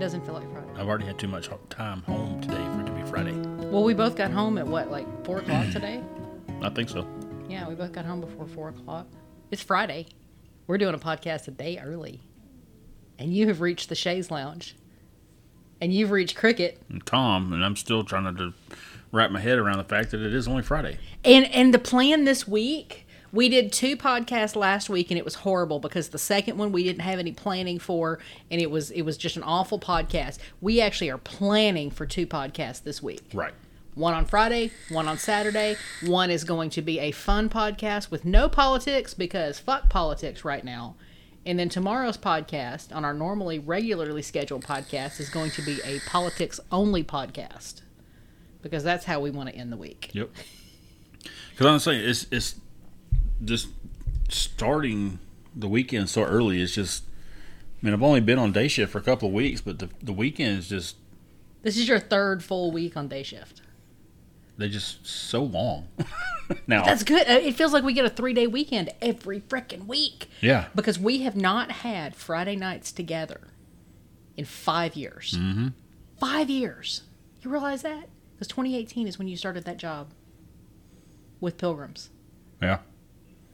doesn't feel like Friday. I've already had too much time home today for it to be Friday. Well, we both got home at what, like four o'clock today? I think so. Yeah, we both got home before four o'clock. It's Friday. We're doing a podcast a day early. And you have reached the Shays Lounge. And you've reached Cricket. I'm calm, and I'm still trying to wrap my head around the fact that it is only Friday. And and the plan this week, we did two podcasts last week and it was horrible because the second one we didn't have any planning for and it was it was just an awful podcast. We actually are planning for two podcasts this week. Right. One on Friday, one on Saturday. One is going to be a fun podcast with no politics because fuck politics right now. And then tomorrow's podcast on our normally regularly scheduled podcast is going to be a politics only podcast because that's how we want to end the week. Yep. Because saying it's it's just starting the weekend so early. It's just. I mean, I've only been on day shift for a couple of weeks, but the the weekend is just This is your third full week on day shift. They're just so long. now, That's good. Uh, It feels like we get a three day weekend every freaking week yeah, because we have not had Friday nights together in five years. Mm-hmm. Five years. You realize that? Because 2018 is when you started that job with Pilgrims. yeah.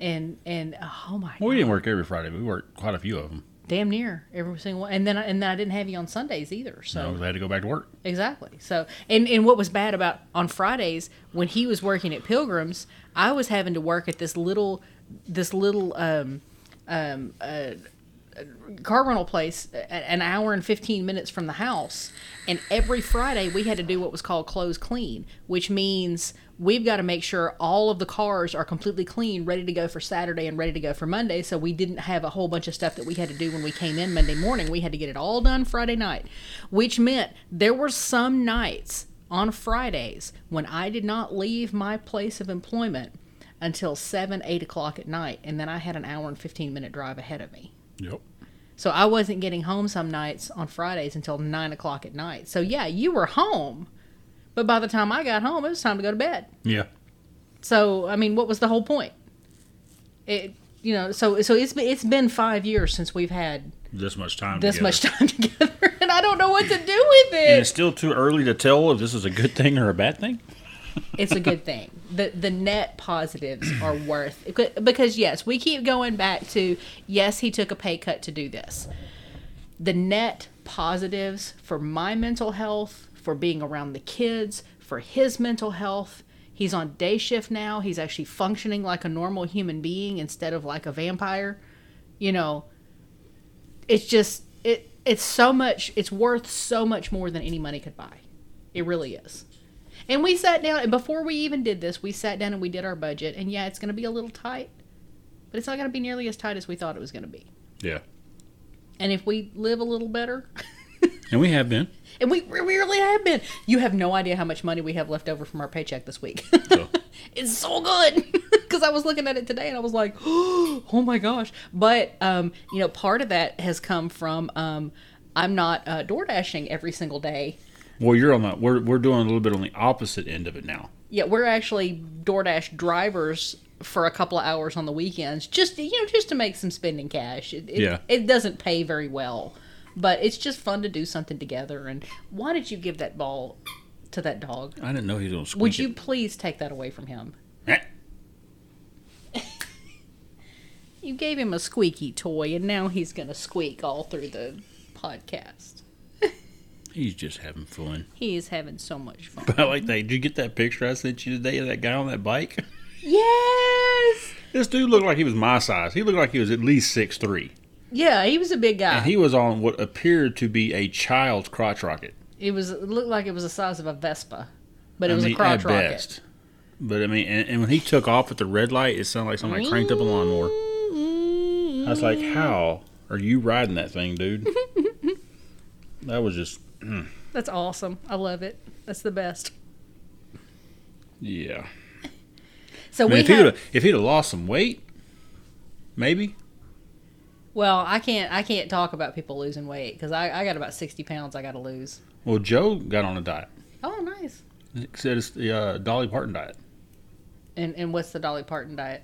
And and oh my Well, we god, didn't work every Friday. but We worked quite a few of them. damn near every single one. And then I- and then I didn't have you on Sundays either. So So they had to go back to work. Exactly. So, and and what was bad about on Fridays when he was working at Pilgrims, I was having to work at this little, this little um, um, uh, car rental place, an hour and fifteen minutes from the house, and every Friday we had to do what was called close clean, which means we've got to make sure all of the cars are completely clean, ready to go for Saturday and ready to go for Monday. So we didn't have a whole bunch of stuff that we had to do when we came in Monday morning. We had to get it all done Friday night, which meant there were some nights on Fridays when I did not leave my place of employment until seven, eight o'clock at night, and then I had an hour and fifteen minute drive ahead of me. Yep. So I wasn't getting home some nights on Fridays until nine o'clock at night. So yeah, you were home, but by the time I got home, it was time to go to bed. Yeah. So I mean, what was the whole point? It you know, so so it's been it's been five years since we've had This much time. this together. much time together, and I don't know what to do with it. And it's still too early to tell if this is a good thing or a bad thing. It's a good thing. the The net positives are worth because yes, we keep going back to yes, he took a pay cut to do this. the net positives for my mental health, for being around the kids, for his mental health. He's on day shift now. He's actually functioning like a normal human being instead of like a vampire. You know, it's just it it's so much it's worth so much more than any money could buy. It really is. And we sat down and before we even did this, we sat down and we did our budget and yeah, it's going to be a little tight, but it's not going to be nearly as tight as we thought it was going to be. Yeah. And if we live a little better, And we have been. and we we really have been, you have no idea how much money we have left over from our paycheck this week. So. it's so good because I was looking at it today and I was like, oh my gosh. But um, you know, part of that has come from um, I'm not uh, door dashing every single day. Well, you're on the. We're we're doing a little bit on the opposite end of it now. Yeah, we're actually DoorDash drivers for a couple of hours on the weekends, just to, you know, just to make some spending cash. It, it, Yeah. it doesn't pay very well, but it's just fun to do something together. And why did you give that ball to that dog? I didn't know he was going to squeak Would you it. please take that away from him? Eh. You gave him a squeaky toy, and now he's going to squeak all through the podcast. He's just having fun. He is having so much fun. But I like that. Did you get that picture I sent you today of that guy on that bike? yes! This dude looked like he was my size. He looked like he was at least six three, Yeah, he was a big guy. and he was on what appeared to be a child's crotch rocket. It was it looked like it was the size of a Vespa, but it I was mean, a crotch at rocket. best. But I mean, and, and when he took off at the red light, it sounded like somebody cranked up a lawnmower. I was like, "How are you riding that thing, dude?" that was just, That's awesome. I love it. That's the best. yeah. So I mean, we if, have, would've- if he'd have lost some weight, maybe. well, I can't I can't talk about people losing weight because I, I got about sixty pounds I got to lose. Well, Joe got on a diet. Oh, nice. He said it's the uh, Dolly Parton diet. And and what's the Dolly Parton diet?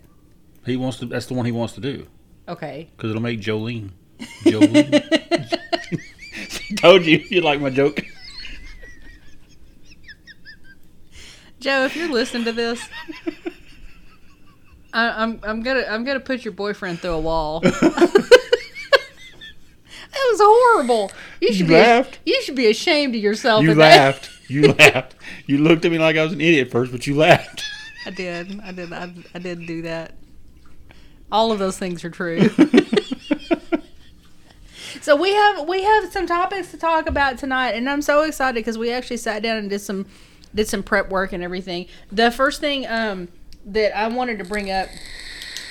He wants to. That's the one he wants to do Okay. because it'll make Jolene. Jolene. told you you like my joke. Joe, if you're listening to this, I, I'm I'm gonna I'm gonna put your boyfriend through a wall. that was horrible. You should You be laughed. you should be ashamed of yourself. You laughed. You laughed. You looked at me like I was an idiot first, but you laughed. I did. I did. I, I did do that. All of those things are true. so we have we have some topics to talk about tonight, and I'm so excited because we actually sat down and did some did some prep work and everything. The first thing um, that I wanted to bring up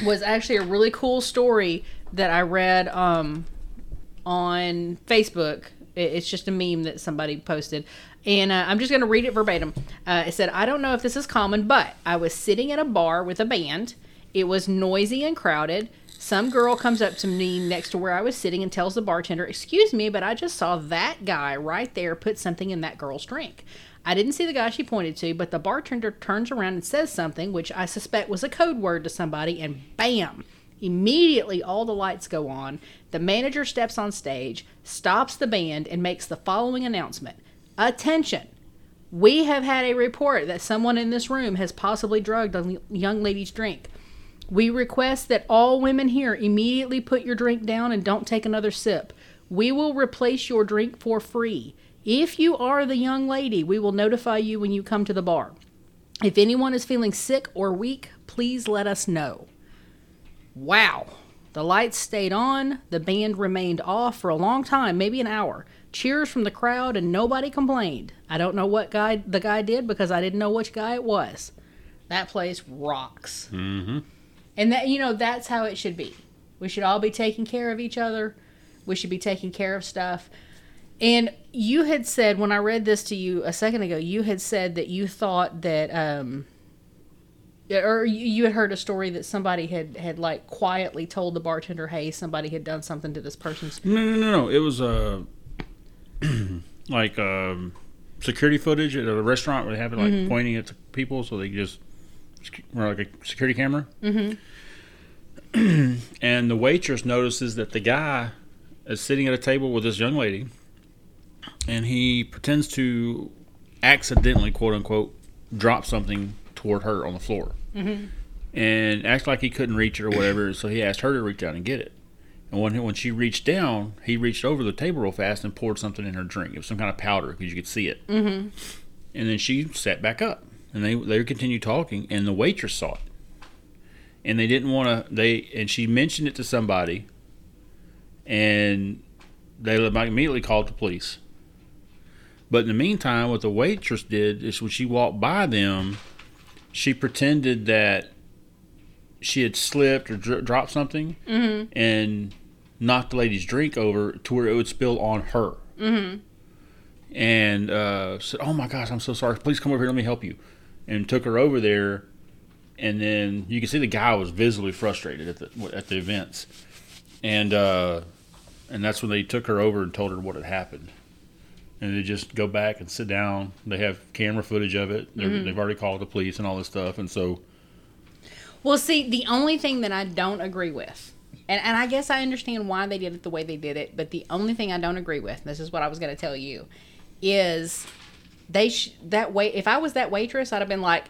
was actually a really cool story that I read um, on Facebook. It's just a meme that somebody posted. And uh, I'm just going to read it verbatim. Uh, it said, I don't know if this is common, but I was sitting at a bar with a band. It was noisy and crowded. Some girl comes up to me next to where I was sitting and tells the bartender, Excuse me, but I just saw that guy right there put something in that girl's drink. I didn't see the guy she pointed to, but the bartender turns around and says something, which I suspect was a code word to somebody, and bam! Immediately, all the lights go on. The manager steps on stage, stops the band, and makes the following announcement Attention! We have had a report that someone in this room has possibly drugged a young lady's drink. We request that all women here immediately put your drink down and don't take another sip. We will replace your drink for free. If you are the young lady, we will notify you when you come to the bar. If anyone is feeling sick or weak, please let us know. Wow. The lights stayed on, the band remained off for a long time, maybe an hour. Cheers from the crowd and nobody complained. I don't know what guy the guy did because I didn't know which guy it was. That place rocks. Mm-hmm. And that you know that's how it should be. We should all be taking care of each other. We should be taking care of stuff. And you had said when I read this to you a second ago, you had said that you thought that um or you had heard a story that somebody had had like quietly told the bartender, "Hey, somebody had done something to this person's." No, no, no, no. It was uh, like um, security footage at a restaurant where they have it like pointing at the people, so they just or like a security camera. Mm-hmm. and the waitress notices that the guy is sitting at a table with this young lady, and he pretends to accidentally, quote unquote, drop something toward her on the floor, mm-hmm. and acts like he couldn't reach it or whatever. So he asked her to reach down and get it. And when when she reached down, he reached over the table real fast and poured something in her drink. It was some kind of powder because you could see it. Mm-hmm. And then she sat back up, and they they continued talking, and the waitress saw it, and they didn't want to. They and she mentioned it to somebody, and they immediately called the police. But in the meantime, what the waitress did is when she walked by them, she pretended that she had slipped or dr- dropped something and knocked the lady's drink over to where it would spill on her. Mm-hmm. And uh, said, "Oh my gosh, I'm so sorry. Please come over here. Let me help you." And took her over there. And then you can see the guy was visibly frustrated at the at the events, and uh, and that's when they took her over and told her what had happened. And they just go back and sit down. They have camera footage of it. They're They've already called the police and all this stuff. And so Well, see, the only thing that I don't agree with, and, and I guess I understand why they did it the way they did it, but the only thing I don't agree with, this is what I was going to tell you, is they sh- that way. If I was that waitress, I'd have been like,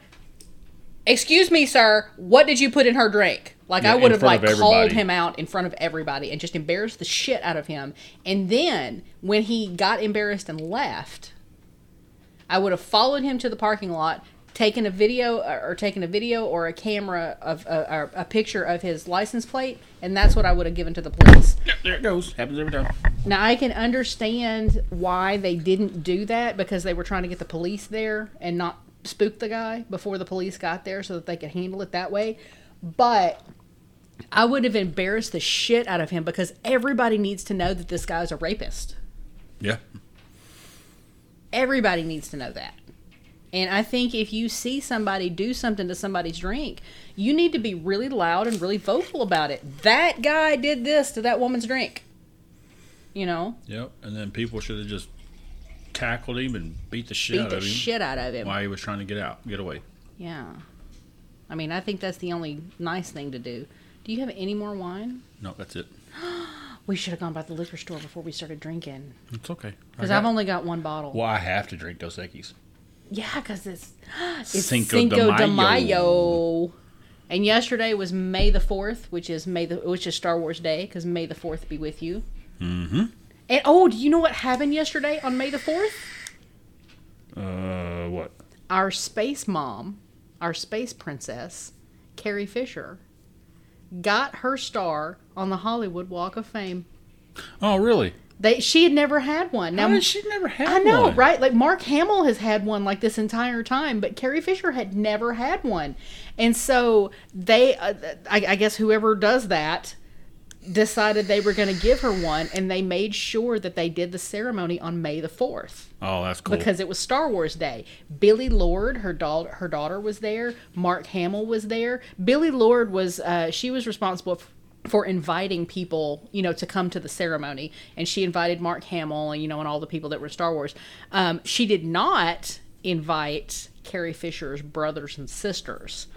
"Excuse me, sir, what did you put in her drink?" Like Yeah, I would have like called him out in front of everybody and just embarrassed the shit out of him. And then when he got embarrassed and left, I would have followed him to the parking lot, taken a video or or taken a video or a camera of a, or a picture of his license plate, and that's what I would have given to the police. Yep, there it goes. Happens every time. Now I can understand why they didn't do that because they were trying to get the police there and not spook the guy before the police got there so that they could handle it that way. But I would have embarrassed the shit out of him because everybody needs to know that this guy's a rapist. Yeah. Everybody needs to know that. And I think if you see somebody do something to somebody's drink, you need to be really loud and really vocal about it. That guy did this to that woman's drink. You know, Yep. And then people should have just tackled him and beat the shit beat out the of him shit out of him. while he was trying to get out, get away. Yeah. I mean, I think that's the only nice thing to do. Do you have any more wine? No, that's it. We should have gone by the liquor store before we started drinking. It's okay. Because I've only got one bottle. Well, I have to drink Dos Equis. Yeah, because it's it's Cinco Cinco, de de, Mayo. Mayo. And yesterday was May the fourth, which is May the which is Star Wars Day, because May the fourth be with you. Mm-hmm. And oh, do you know what happened yesterday on May the fourth? Uh, what? Our space mom, our space princess, Carrie Fisher, got her star on the Hollywood Walk of Fame. Oh, really? They she had never had one. How Now did she never had I know, one? right? Like Mark Hamill has had one like this entire time, but Carrie Fisher had never had one, and so they, uh, I, I guess, whoever does that, decided they were going to give her one, and they made sure that they did the ceremony on May the fourth Oh, that's cool. because it was Star Wars Day. Billie Lourd, her daughter, her daughter was there. Mark Hamill was there. Billie Lourd was, uh, she was responsible f- for inviting people, you know, to come to the ceremony, and she invited Mark Hamill, and you know, and all the people that were Star Wars. Um, she did not invite Carrie Fisher's brothers and sisters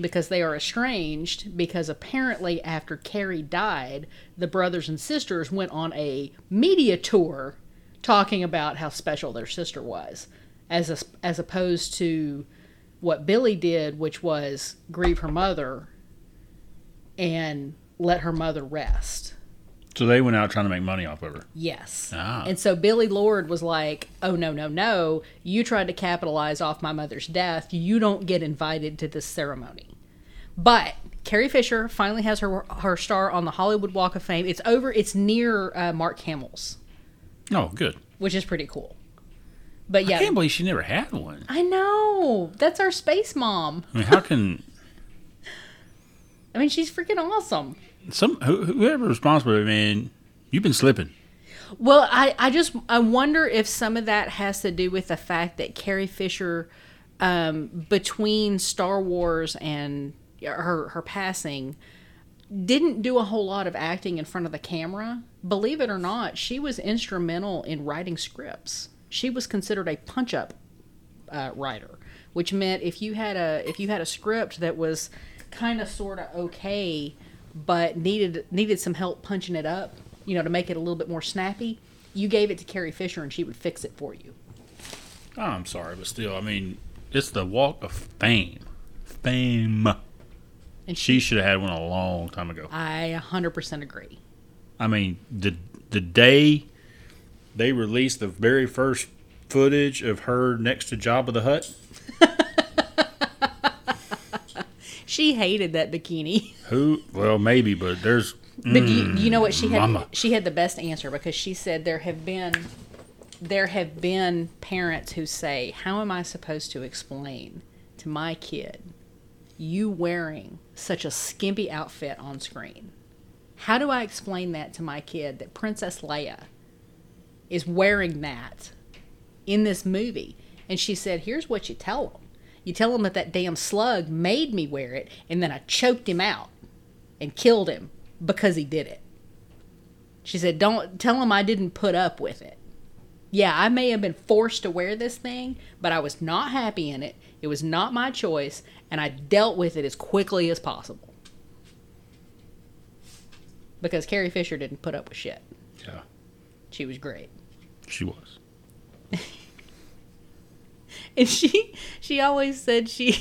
because they are estranged because apparently after Carrie died, the brothers and sisters went on a media tour talking about how special their sister was as a, as opposed to what Billie did which was grieve her mother and let her mother rest. so they went out trying to make money off of her. Yes. Ah. And so Billie Lourd was like, "Oh no, no, no! You tried to capitalize off my mother's death. You don't get invited to this ceremony." But Carrie Fisher finally has her her star on the Hollywood Walk of Fame. It's over. It's near uh, Mark Hamill's, Oh, good. which is pretty cool. But yeah, I can't believe she never had one. I know that's our space mom. I mean, how can I mean, she's freaking awesome. some who, whoever responsible? Man, you've been slipping. Well, I, I just I wonder if some of that has to do with the fact that Carrie Fisher, um, between Star Wars and her her passing, didn't do a whole lot of acting in front of the camera. Believe it or not, she was instrumental in writing scripts. She was considered a punch up uh, writer, which meant if you had a if you had a script that was kind of sort of okay, but needed needed some help punching it up, you know, to make it a little bit more snappy, you gave it to Carrie Fisher and she would fix it for you. Oh, I'm sorry, but still, I mean, it's the Walk of Fame. Fame. And She should have had one a long time ago. I 100% agree. I mean, the the day they released the very first footage of her next to Jabba the Hutt, She hated that bikini. who? Well, maybe, but there's But you, you know what she had? mama. She had the best answer because she said there have been there have been parents who say, "How am I supposed to explain to my kid you wearing such a skimpy outfit on screen? How do I explain that to my kid that Princess Leia is wearing that in this movie?" And she said, "Here's what you tell them. You tell him that that damn slug made me wear it, and then I choked him out." and killed him because he did it. She said, Don't tell him I didn't put up with it. Yeah, I may have been forced to wear this thing, but I was not happy in it. It was not my choice, and I dealt with it as quickly as possible. Because Carrie Fisher didn't put up with shit. yeah, She was great. she was. And she she always said she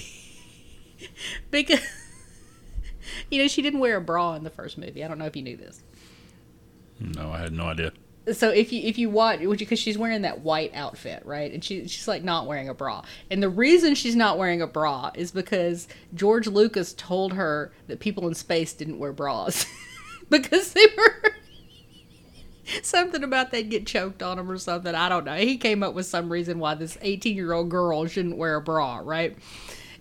because you know, she didn't wear a bra in the first movie. I don't know if you knew this. No, I had no idea. so if you if you watch because she's wearing that white outfit right and she, she's like not wearing a bra and the reason she's not wearing a bra is because george lucas told her that people in space didn't wear bras because they were something about they'd get choked on them or something i don't know he came up with some reason why this 18 year old girl shouldn't wear a bra right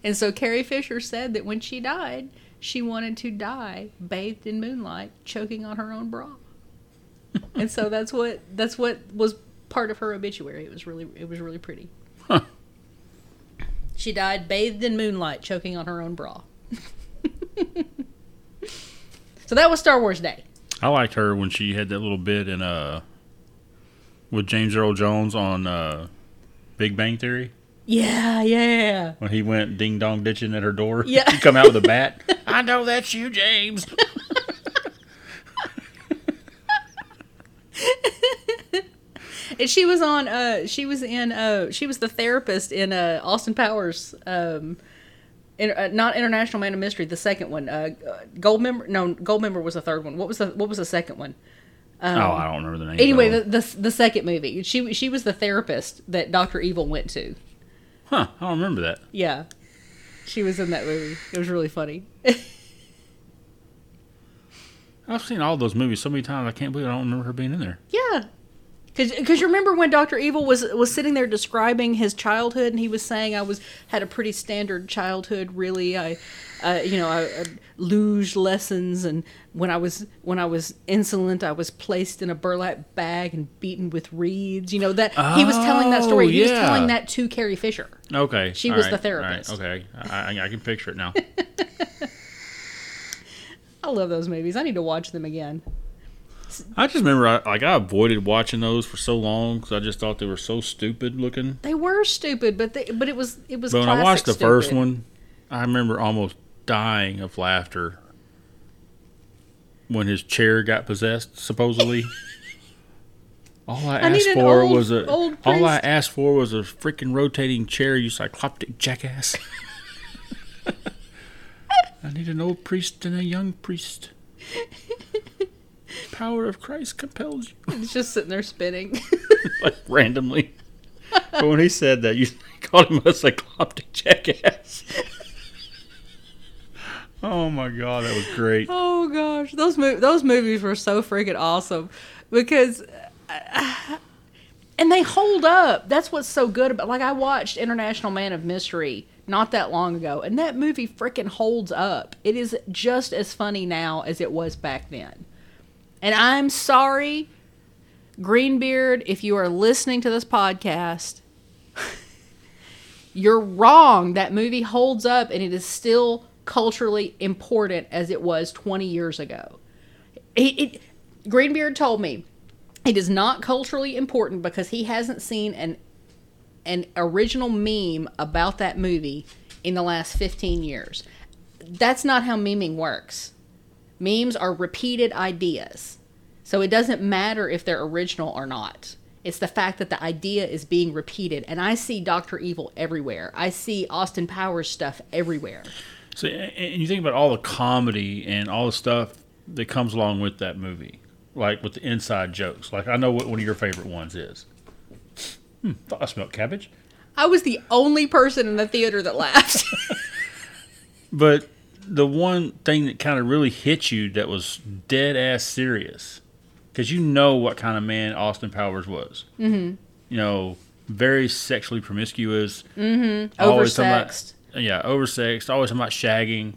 and so carrie fisher said that when she died she wanted to die bathed in moonlight choking on her own bra and so that's what that's what was part of her obituary. It was really it was really pretty. Huh. She died bathed in moonlight, choking on her own bra. so that was Star Wars Day. I liked her when she had that little bit in uh with James Earl Jones on uh Big Bang Theory. Yeah, yeah. When he went ding dong ditching at her door, yeah, he come out with a bat. I know that's you, James. and she was on. Uh, she was in. Uh, she was the therapist in uh, Austin Powers. Um, in, uh, not International Man of Mystery, the second one. Uh, Goldmember. No, Goldmember was the third one. What was the What was the second one? oh, I don't remember the name. Anyway, the, the the second movie. She she was the therapist that Doctor Evil went to. huh? I don't remember that. Yeah, she was in that movie. It was really funny. I've seen all those movies so many times. I can't believe I don't remember her being in there. Yeah. Because you remember when Doctor Evil was was sitting there describing his childhood, and he was saying I was had a pretty standard childhood. Really, I, uh, you know, I, I luge lessons, and when I was when I was insolent, I was placed in a burlap bag and beaten with reeds. You know that he was telling that story. Oh, He was telling that to Carrie Fisher. Okay, She all was the therapist. right, okay, I, I can picture it now. I love those movies. I need to watch them again. I just remember, I, like, I avoided watching those for so long because I just thought they were so stupid looking. They were stupid, but they but it was it was. But when I watched the first one, I remember almost dying of laughter when his chair got possessed, supposedly. All I, I asked for old- was a old all I asked for was a freaking rotating chair, you cycloptic jackass. I need an old priest and a young priest. Power of Christ compels you. it's just sitting there spinning. like randomly. But when he said that, you called him a cycloptic jackass. oh my god, that was great. Oh gosh, those mo- those movies were so freaking awesome because, uh, and they hold up. That's what's so good about. Like I watched International Man of Mystery not that long ago, and that movie freaking holds up. It is just as funny now as it was back then. And I'm sorry, Greenbeard, if you are listening to this podcast. You're wrong. That movie holds up and it is still culturally important as it was 20 years ago. It, it, Greenbeard told me it is not culturally important because he hasn't seen an an original meme about that movie in the last 15 years. That's not how meming works. Memes are repeated ideas. So it doesn't matter if they're original or not. It's the fact that the idea is being repeated. And I see Dr. Evil everywhere. I see Austin Powers stuff everywhere. So, and you think about all the comedy and all the stuff that comes along with that movie, like with the inside jokes. Like I know what one of your favorite ones is. Hmm, thought I smelled cabbage. I was the only person in the theater that laughed. But the one thing that kind of really hit you that was dead ass serious, because you know what kind of man Austin Powers was. Mm-hmm. You know, very sexually promiscuous. Mm-hmm. Oversexed. yeah, oversexed. Always talking about shagging.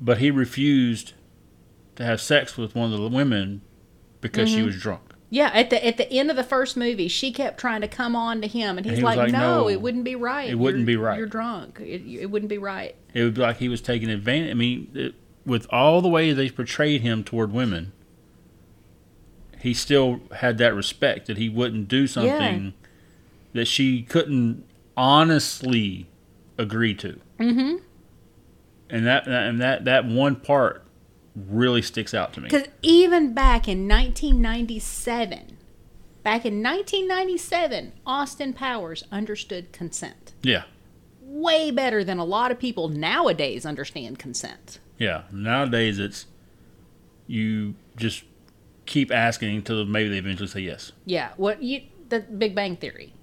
But he refused to have sex with one of the women because Mm-hmm. she was drunk. Yeah, at the at the end of the first movie, she kept trying to come on to him, and he's he like, like, "No, "No, it wouldn't be right. it wouldn't You're- be right." You're drunk. It, it wouldn't be right." It would be like he was taking advantage. I mean, it, with all the way they portrayed him toward women, he still had that respect that he wouldn't do something that she couldn't honestly agree to. Mm-hmm. And that and that that one part really sticks out to me. Because even back in 1997, back in 1997, Austin Powers understood consent Yeah, way better than a lot of people nowadays understand consent. yeah. Nowadays, it's you just keep asking until maybe they eventually say yes. Yeah, what you the Big Bang Theory.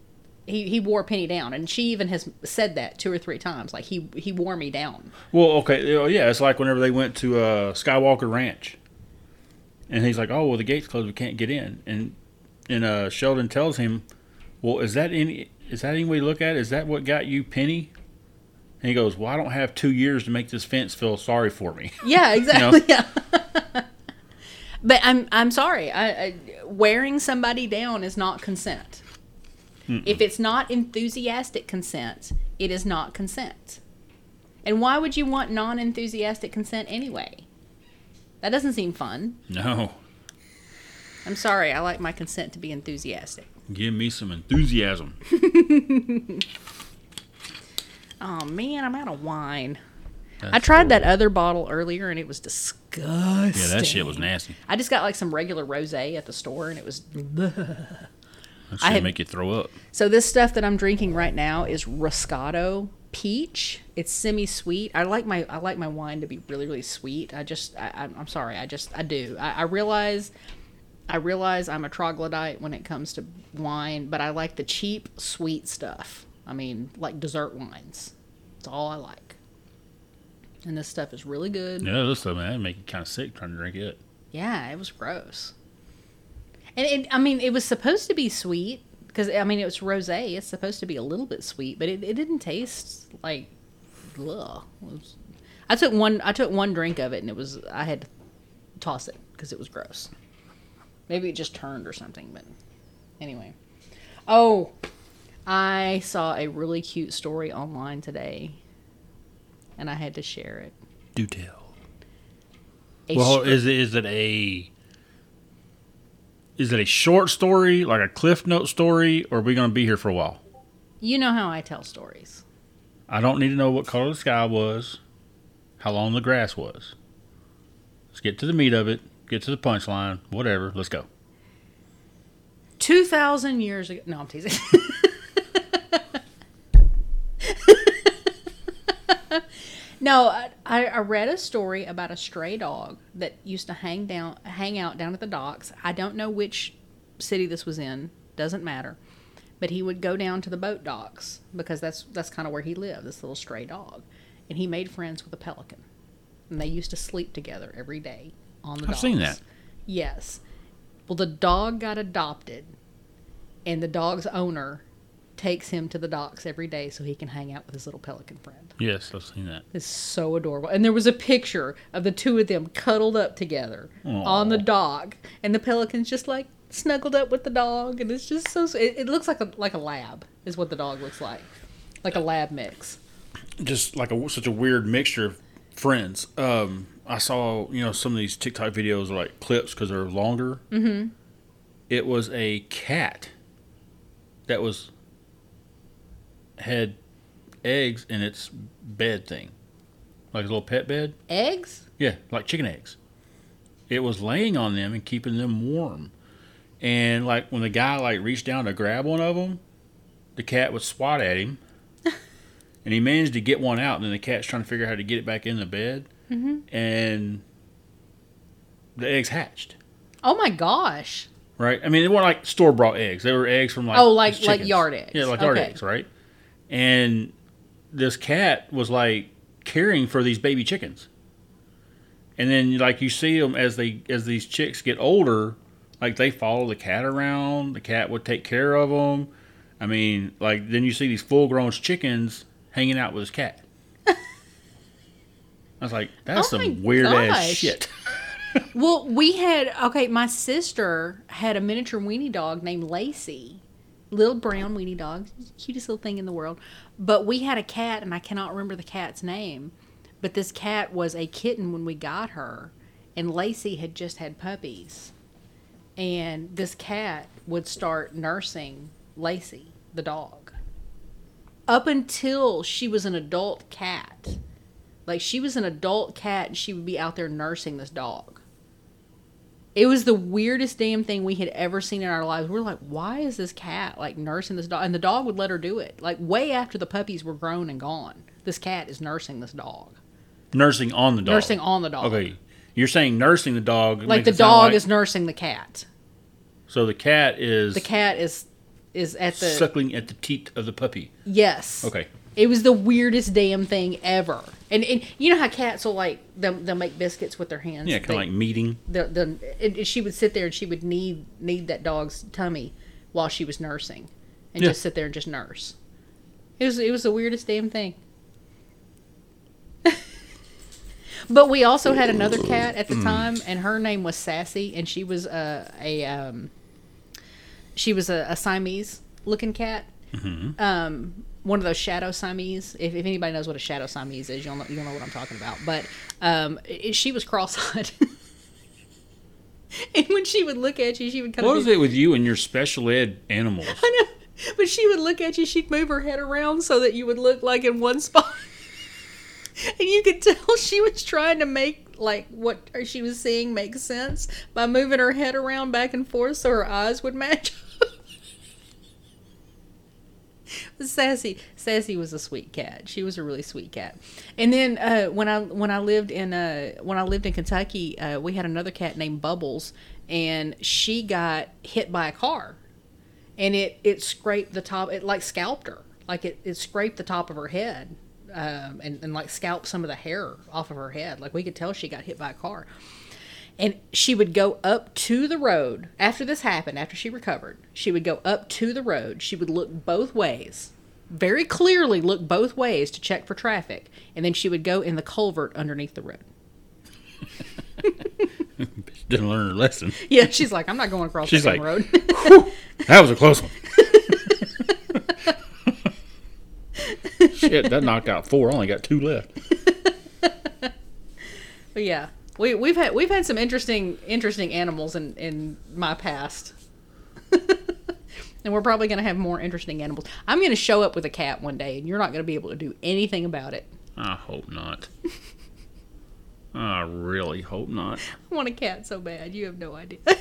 He, he wore Penny down, and she even has said that two or three times. Like he he wore me down. Well, okay, yeah, it's like whenever they went to uh, Skywalker Ranch, and he's like, "Oh, well, the gates closed, we can't get in." And and uh, Sheldon tells him, "Well, is that any is that any way to look at it? Is that what got you Penny?" And he goes, "Well, I don't have two years to make this fence feel sorry for me." Yeah, exactly. Yeah. but I'm I'm sorry. I, I, wearing somebody down is not consent. If it's not enthusiastic consent, it is not consent. And why would you want non-enthusiastic consent anyway? That doesn't seem fun. No, I'm sorry. I like my consent to be enthusiastic. give me some enthusiasm. Oh man, I'm out of wine. That's I tried that other bottle earlier and it was disgusting. Yeah, that shit was nasty. I just got like some regular rosé at the store and it was. That shit I had- make you throw up. So this stuff that I'm drinking right now is Roscato peach. It's semi-sweet. I like my I like my wine to be really really sweet. I just I, I'm- I'm sorry. I just I do. I, I realize I realize I'm a troglodyte when it comes to wine, but I like the cheap sweet stuff. I mean, like dessert wines. It's all I like. And this stuff is really good. Yeah, this stuff, man, make you kind of sick trying to drink it. Yeah, it was gross. And it, I mean, it was supposed to be sweet because I mean it was rosé. It's supposed to be a little bit sweet, but it, it didn't taste like. Ugh. Was- I took one. I took one drink of it, and it was. I had to toss it because it was gross. Maybe it just turned or something, but anyway. Oh, I saw a really cute story online today, and I had to share it. Do tell. A Well, str- is it is it a is it a short story like a cliff note story, or are we going to be here for a while? you know how I tell stories. I don't need to know what color the sky was, how long the grass was. Let's get to the meat of it. Get to the punchline. Whatever. Let's go. 2,000 years ago. No, I'm teasing. no, I, I read a story about a stray dog that used to hang down, hang out down at the docks. I don't know which city this was in. Doesn't matter. But he would go down to the boat docks because that's that's kind of where he lived. This little stray dog, and he made friends with a pelican, and they used to sleep together every day on the I've docks. seen that. Yes. Well, the dog got adopted, and the dog's owner takes him to the docks every day so he can hang out with his little pelican friend. Yes, I've seen that. It's so adorable. And there was a picture of the two of them cuddled up together on the dock, and the pelican's just like snuggled up with the dog, and it's just so. It, it looks like a like a lab is what the dog looks like, like a lab mix. just like a such a weird mixture of friends. Um, I saw you know some of these TikTok videos are like clips because they're longer. Mm-hmm. It was a cat that was had eggs in its bed thing, like a little pet bed. Eggs? Yeah, like chicken eggs. It was laying on them and keeping them warm. And like when the guy like reached down to grab one of them, the cat would swat at him. and he managed to get one out. And then the cat's trying to figure out how to get it back in the bed. Mm-hmm. And the eggs hatched. Oh my gosh! Right? I mean, they weren't like store bought eggs. They were eggs from like Oh, like- like yard eggs. Yeah, like yard Okay. eggs, right? And this cat was like caring for these baby chickens. And then like you see them as they as these chicks get older, like they follow the cat around. The cat would take care of them. I mean, like then you see these full grown chickens hanging out with his cat. I was like, that's Oh some weird ass shit. Well, we had okay. My sister had a miniature weenie dog named Lacey, little brown weenie dog, cutest little thing in the world. But we had a cat, and I cannot remember the cat's name. But this cat was a kitten when we got her, and Lacey had just had puppies, and this cat would start nursing Lacey, the dog, up until she was an adult cat. Like she was an adult cat and she would be out there nursing this dog. It was the weirdest damn thing we had ever seen in our lives. We are like, why is this cat like nursing this dog? And the dog would let her do it. Like way after the puppies were grown and gone. This cat is nursing this dog. nursing on the dog. Nursing on the dog. Okay, you're saying nursing the dog. Like the dog like- is nursing the cat. So the cat is The cat is is at the suckling at the teat of the puppy. Yes. Okay. It was the weirdest damn thing ever. And, and you know how cats will like they'll, they'll make biscuits with their hands. Yeah, kind of like meeting. the the she would sit there and she would knead knead that dog's tummy while she was nursing, and Yeah. just sit there and just nurse. It was it was the weirdest damn thing. but we also had another cat at the Mm. time, and her name was Sassy, and she was a a um, she was a, a Siamese looking cat. Mm-hmm. Um, one of those shadow Siamese. If, if anybody knows what a shadow Siamese is, you'll know, you'll know what I'm talking about. But um, it, she was cross-eyed. and when she would look at you, she would kind What of. is it with you and your special ed animals? I know, but she would look at you. She'd move her head around so that you would look like in one spot. and you could tell she was trying to make like what she was seeing make sense by moving her head around back and forth so her eyes would match. Sassy, Sassy was a sweet cat. She was a really sweet cat. And then uh, when I when I lived in uh, when I lived in Kentucky, uh, we had another cat named Bubbles, and she got hit by a car, and it it scraped the top. It like scalped her, like it it scraped the top of her head, um, and and like scalped some of the hair off of her head. Like we could tell she got hit by a car. And she would go up to the road after this happened, after she recovered. She would go up to the road. She would look both ways, very clearly look both ways to check for traffic. And then she would go in the culvert underneath the road. She didn't learn her lesson. Yeah, she's like, I'm not going across She's the like, road. That was a close one. Shit, that knocked out four. I only got two left. But yeah, we we've had we've had some interesting interesting animals in in my past, and we're probably gonna have more interesting animals. I'm gonna show up with a cat one day, and you're not gonna be able to do anything about it. I hope not. I really hope not. I want a cat so bad, you have no idea.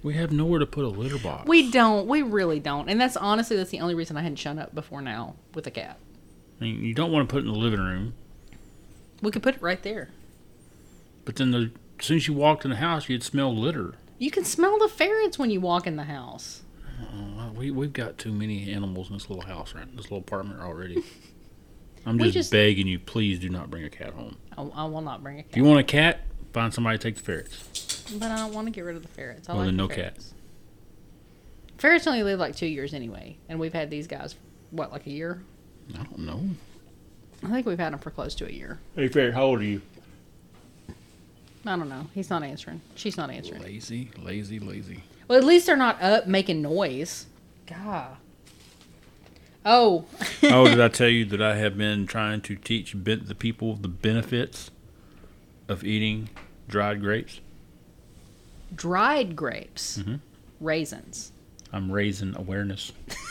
We have nowhere to put a litter box. we don't, we really don't, and that's honestly that's the only reason I hadn't shown up before now with a cat. I mean, you don't want to put it in the living room, We could put it right there. But then the, as soon as you walked in the house, you'd smell litter. You can smell the ferrets when you walk in the house. Uh, we we've got too many animals in this little house, right? This little apartment already. I'm just, just- begging you, please do not bring a cat home. I, I will not bring a cat. If you want a cat, find somebody to take the ferrets. but I don't want to get rid of the ferrets. I Well, like then the no cat. ferrets. Ferrets only live like two years anyway, and we've had these guys what like a year. I don't know. I think we've had them for close to a year. Hey, ferret, how old are you? I don't know. He's not answering. She's not answering. Lazy, lazy, lazy. Well, at least they're not up making noise. God. Oh, oh, did I tell you that I have been trying to teach ben- the people the benefits of eating dried grapes? dried grapes, Mhm. raisins. I'm raising awareness.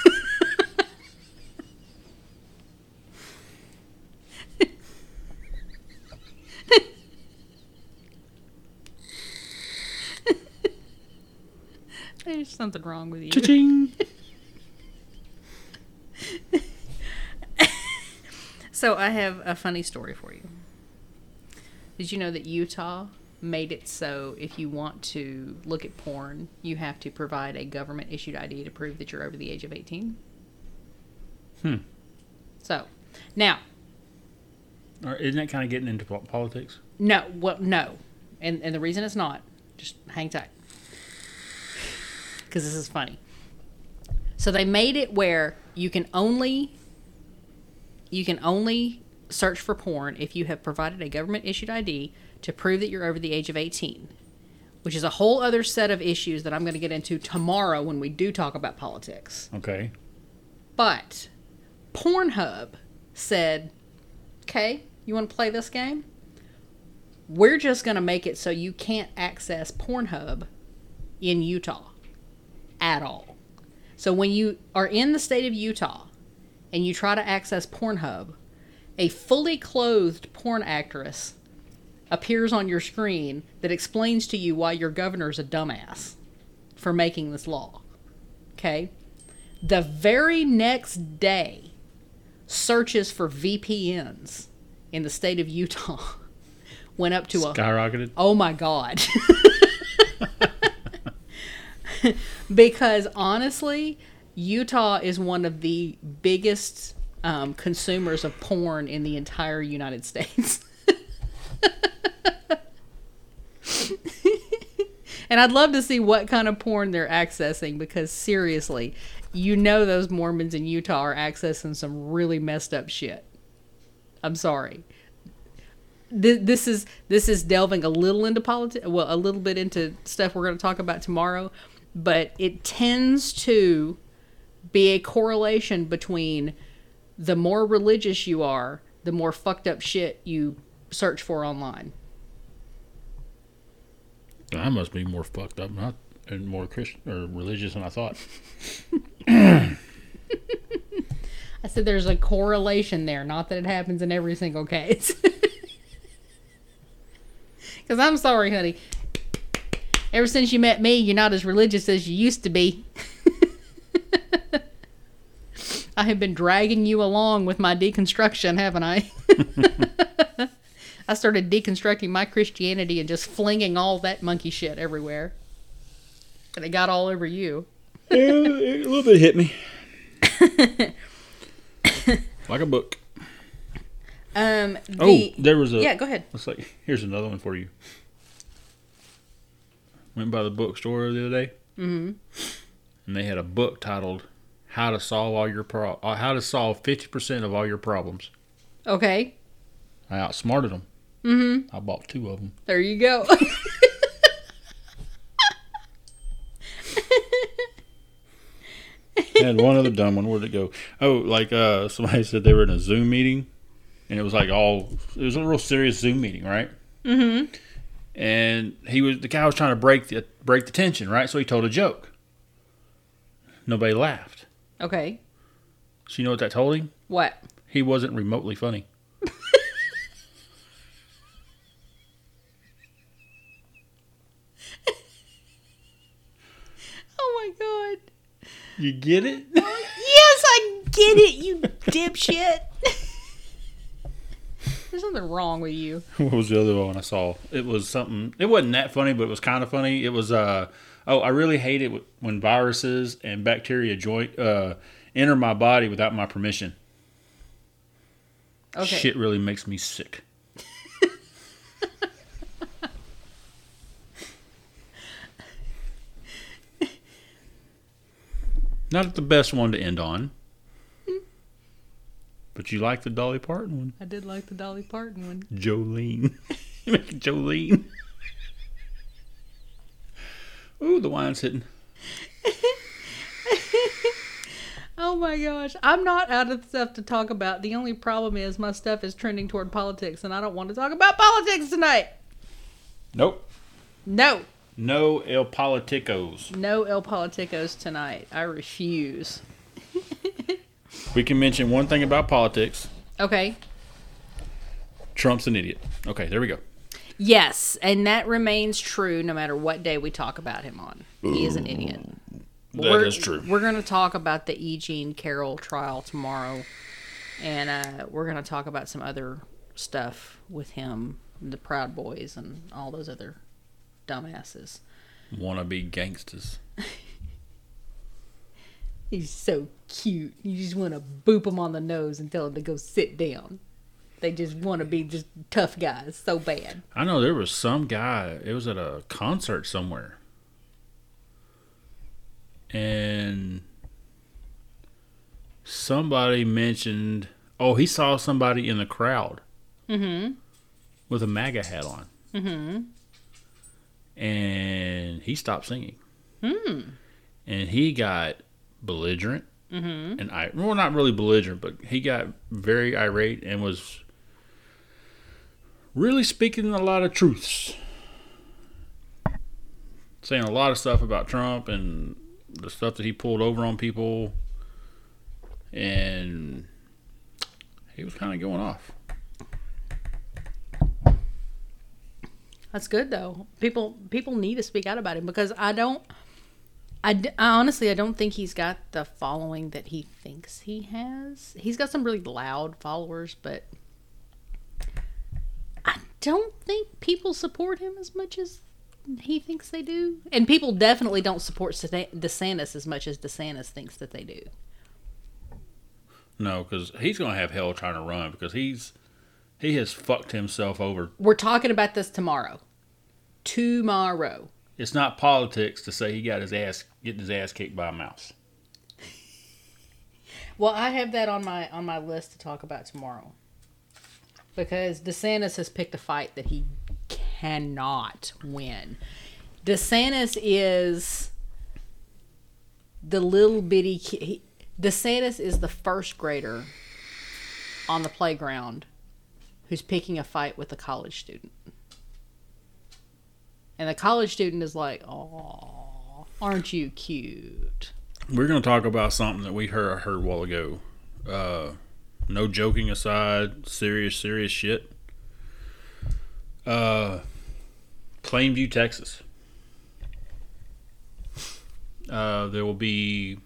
There's something wrong with you. Cha-ching! So I have a funny story for you. Did you know that Utah made it so if you want to look at porn, you have to provide a government issued ID to prove that you're over the age of 18? Hmm. So, now, Or Isn't that kind of getting into politics? no, well, no. And, and the reason it's not, just hang tight. Because this is funny. So they made it where you can only you can only search for porn if you have provided a government issued ID to prove that you're over the age of 18, which is a whole other set of issues that I'm going to get into tomorrow when we do talk about politics. Okay. But Pornhub said, okay, you want to play this game? We're just going to make it so you can't access Pornhub in Utah at all. So when you are in the state of Utah and you try to access Pornhub, a fully clothed porn actress appears on your screen that explains to you why your governor's a dumbass for making this law. Okay? The very next day, searches for VPNs in the state of Utah went up to a Skyrocketed. Oh my god. because honestly, Utah is one of the biggest um, consumers of porn in the entire United States. and I'd love to see what kind of porn they're accessing because seriously, you know those Mormons in Utah are accessing some really messed up shit. I'm sorry th- this is this is delving a little into politics well a little bit into stuff we're going to talk about tomorrow but it tends to be a correlation between the more religious you are the more fucked up shit you search for online I must be more fucked up, not and more Christian or religious than I thought. I said there's a correlation there, not that it happens in every single case. Because I'm sorry, honey. Ever since you met me, you're not as religious as you used to be. I have been dragging you along with my deconstruction, haven't I? I started deconstructing my Christianity and just flinging all that monkey shit everywhere. And it got all over you. Yeah, a little bit hit me. like a book. Um, the, Oh, there was a. yeah, go ahead. Let's see. Here's another one for you. Went by the bookstore the other day, mm-hmm. and they had a book titled "How to Solve All Your Pro- uh, How to Solve Fifty Percent of All Your Problems." Okay, I outsmarted them. Mm-hmm. I bought two of them. there you go. I had one other dumb one. Where'd it go? Oh, like uh, somebody said they were in a Zoom meeting, and it was like all it was a real serious Zoom meeting, right? Mm-hmm. And he was the guy was trying to break the break the tension, right? So he told a joke. Nobody laughed. okay, So you know what that told him? what? He wasn't remotely funny. Oh my god. You get it? Yes, I get it, you dipshit. There's something wrong with you. what was the other one I saw? It was something. It wasn't that funny, but it was kind of funny. It was uh oh, I really hate it when viruses and bacteria join uh enter my body without my permission. Okay. Shit really makes me sick. Not the best one to end on. But you like the Dolly Parton one. I did like the Dolly Parton one. Jolene. Make it Jolene. Ooh, the wine's hitting. Oh my gosh. I'm not out of stuff to talk about. The only problem is my stuff is trending toward politics, and I don't want to talk about politics tonight. Nope. No. No El Politicos. No El Politicos tonight. I refuse. We can mention one thing about politics. Okay. Trump's an idiot. Okay, there we go. Yes, and that remains true no matter what day we talk about him on. He is an idiot. That we're, is true. We're going to talk about the E. Jean Carroll trial tomorrow, and uh, we're going to talk about some other stuff with him, the Proud Boys, and all those other dumbasses. Wanna be gangsters. He's so cute. You just want to boop him on the nose and tell him to go sit down. They just want to be just tough guys so bad. I know there was some guy, it was at a concert somewhere. And somebody mentioned, oh, he saw somebody in the crowd Mm-hmm. with a MAGA hat on. Mm-hmm. And he stopped singing. Hmm. And he got belligerent. Mm-hmm. And I, well, not really belligerent, but he got very irate and was really speaking a lot of truths. Saying a lot of stuff about Trump and the stuff that he pulled over on people. And he was kind of going off. That's good though. People people need to speak out about him because I don't. I, d- I honestly I don't think he's got the following that he thinks he has. He's got some really loud followers, but I don't think people support him as much as he thinks they do. And people definitely don't support DeSantis as much as DeSantis thinks that they do. No, because he's going to have hell trying to run because he's he has fucked himself over. We're talking about this tomorrow. Tomorrow. It's not politics to say he got his ass getting his ass kicked by a mouse. Well, I have that on my on my list to talk about tomorrow. Because DeSantis has picked a fight that he cannot win. DeSantis is the little bitty ki- he, DeSantis is the first grader on the playground who's picking a fight with a college student. And the college student is like, "Oh, aren't you cute?" We're going to talk about something that we heard heard a while ago Uh, no joking aside, serious, serious shit. Uh, Plainview, Texas. Uh, there will be,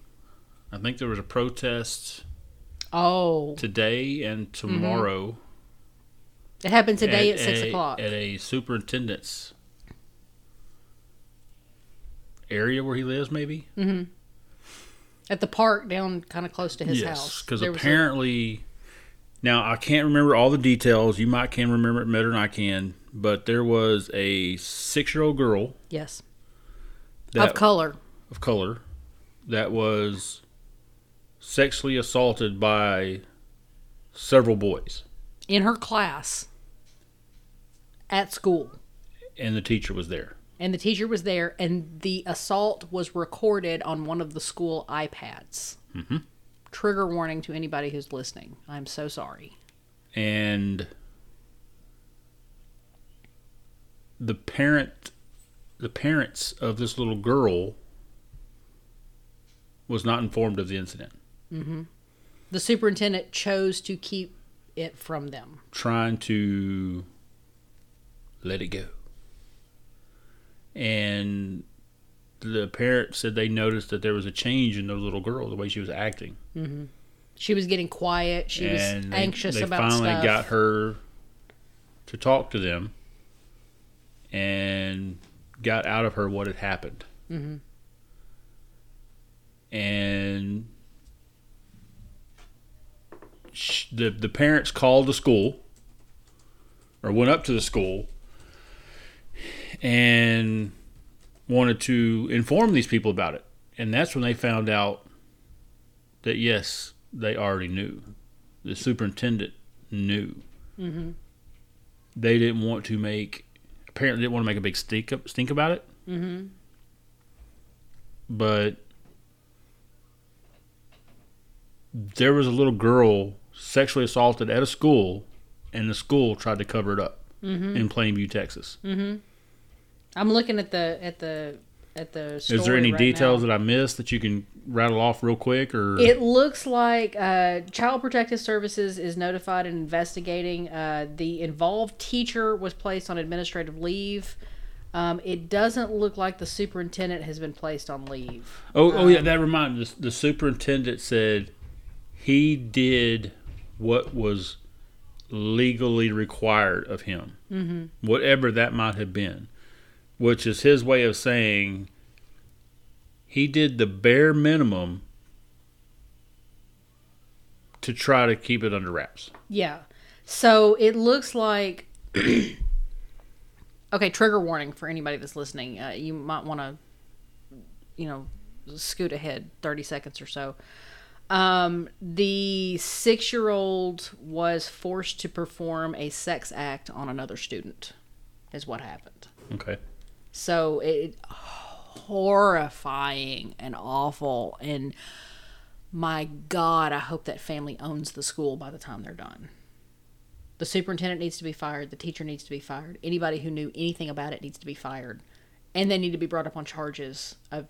I think there was a protest Oh, today and tomorrow. it happened today at, at six a- o'clock. At a superintendent's area where he lives, maybe? Mm-hmm. at the park down kind of close to his house. Because was a- apparently, now I can't remember all the details. You might can remember it better than I can. But there was a six-year-old girl yes, that, of color. of color that was sexually assaulted by several boys, in her class at school. and the teacher was there. And the teacher was there, and the assault was recorded on one of the school iPads. Mm-hmm. Trigger warning to anybody who's listening. I'm so sorry. and the parent the parents of this little girl was not informed of the incident The superintendent chose to keep it from them. trying to let it go and the parent said they noticed that there was a change in the little girl the way she was acting She was getting quiet. She was they, anxious they about finally stuff. got her to talk to them and got out of her what had happened Mm-hmm. and sh- the the parents called the school or went up to the school and wanted to inform these people about it and that's when they found out that yes they already knew the superintendent knew Mm-hmm. they didn't want to make apparently didn't want to make a big stink stink about it Mm-hmm. but there was a little girl sexually assaulted at a school, and the school tried to cover it up Mm-hmm. in Plainview, Texas. I'm looking at the at the at the. Story Is there any right details now. that I missed that you can rattle off real quick? Or It looks like uh, Child Protective Services is notified and investigating. Uh, the involved teacher was placed on administrative leave. Um, it doesn't look like the superintendent has been placed on leave. oh, oh yeah, that reminded me. The superintendent said he did what was legally required of him, mm-hmm. whatever that might have been, which is his way of saying he did the bare minimum to try to keep it under wraps. Yeah. So it looks like. okay, trigger warning for anybody that's listening. Uh, you might want to, you know, scoot ahead 30 seconds or so. Um, the six year old was forced to perform a sex act on another student, is what happened. Okay. So it horrifying and awful and my god, I hope that family owns the school by the time they're done. The superintendent needs to be fired, the teacher needs to be fired. Anybody who knew anything about it needs to be fired. And they need to be brought up on charges of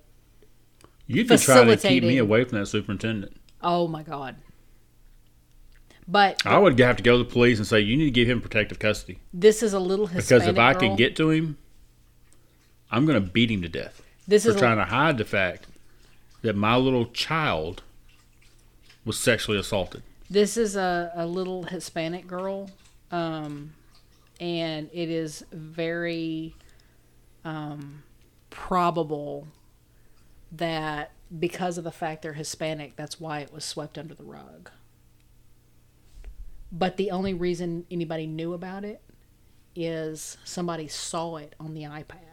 You can try to keep me away from that superintendent. oh my god. But I would have to go to the police and say you need to give him protective custody this is a little Hispanic because if I girl. can get to him, I'm going to beat him to death. this for is trying to hide the fact that my little child was sexually assaulted. This is a, a little Hispanic girl, um, and it is very um, probable that because of the fact they're Hispanic, that's why it was swept under the rug. But the only reason anybody knew about it is somebody saw it on the iPad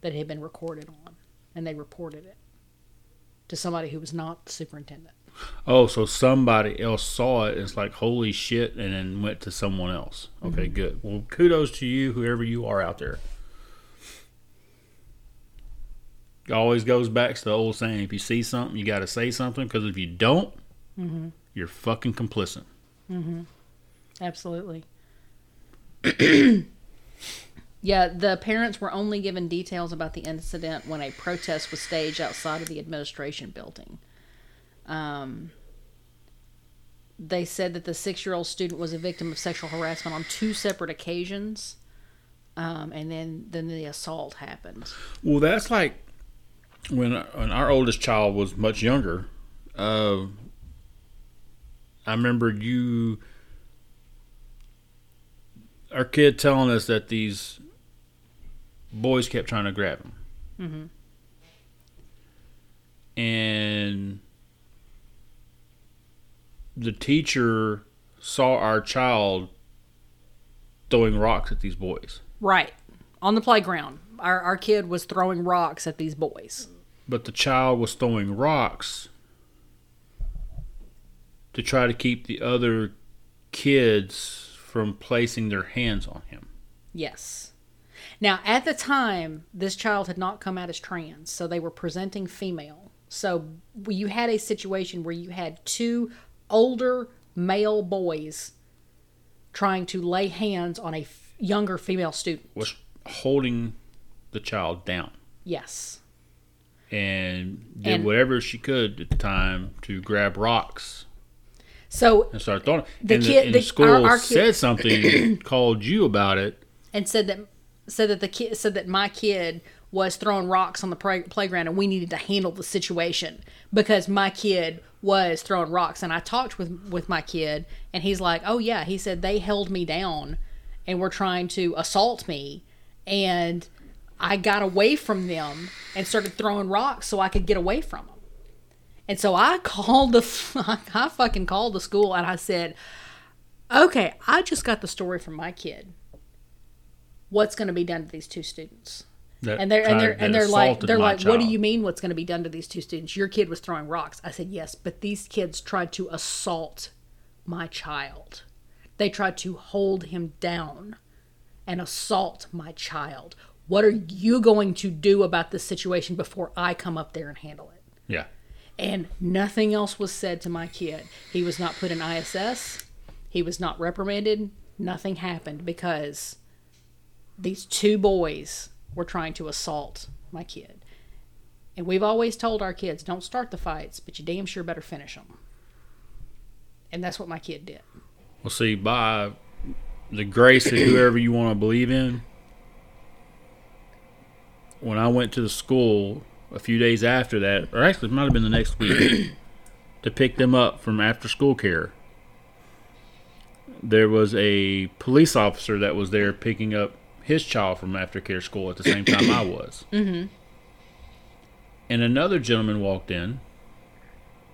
that it had been recorded on, and they reported it to somebody who was not the superintendent. Oh, so somebody else saw it and it's like, holy shit, and then went to someone else. Okay, mm-hmm. good. Well, kudos to you, whoever you are out there. It always goes back to the old saying if you see something, you got to say something because if you don't, mm-hmm. you're fucking complicit. Mm-hmm. Absolutely. yeah, the parents were only given details about the incident when a protest was staged outside of the administration building. Um, they said that the six year old student was a victim of sexual harassment on two separate occasions. Um, and then, then the assault happened. Well, that's like when, when our oldest child was much younger. Uh, I remember you, our kid, telling us that these boys kept trying to grab him, Mm-hmm. and the teacher saw our child throwing rocks at these boys. Right. On the playground. Our, our kid was throwing rocks at these boys. but the child was throwing rocks to try to keep the other kids from placing their hands on him. Yes. Now, at the time, this child had not come out as trans, so they were presenting female. So you had a situation where you had two older male boys trying to lay hands on a f- younger female student. Was holding the child down Yes. and did And- whatever she could at the time to grab rocks So and start throwing. The and kid- the, and the- the school our- our kid- said something, called you about it. and said that said that the kid said that my kid was throwing rocks on the play, playground and we needed to handle the situation because my kid was throwing rocks and I talked with with my kid and he's like, "Oh yeah," he said they held me down and were trying to assault me and I got away from them and started throwing rocks so I could get away from them. And so I called the I fucking called the school and I said, "Okay, I just got the story from my kid. What's going to be done to these two students?" That And they're and they're and they're like they're like, "What do you mean what's going to be done to these two students? Your kid was throwing rocks." I said, "Yes, but these kids tried to assault my child. They tried to hold him down and assault my child. What are you going to do about this situation before I come up there and handle it?" Yeah. and nothing else was said to my kid. He was not put in ISS. He was not reprimanded. Nothing happened because these two boys were trying to assault my kid. And we've always told our kids, don't start the fights, but you damn sure better finish them. And that's what my kid did. Well, see, by the grace of whoever you want to believe in, when I went to the school a few days after that, or actually it might have been the next week, to pick them up from after school care, there was a police officer that was there picking up his child from aftercare school at the same time I was. Mm-hmm. And another gentleman walked in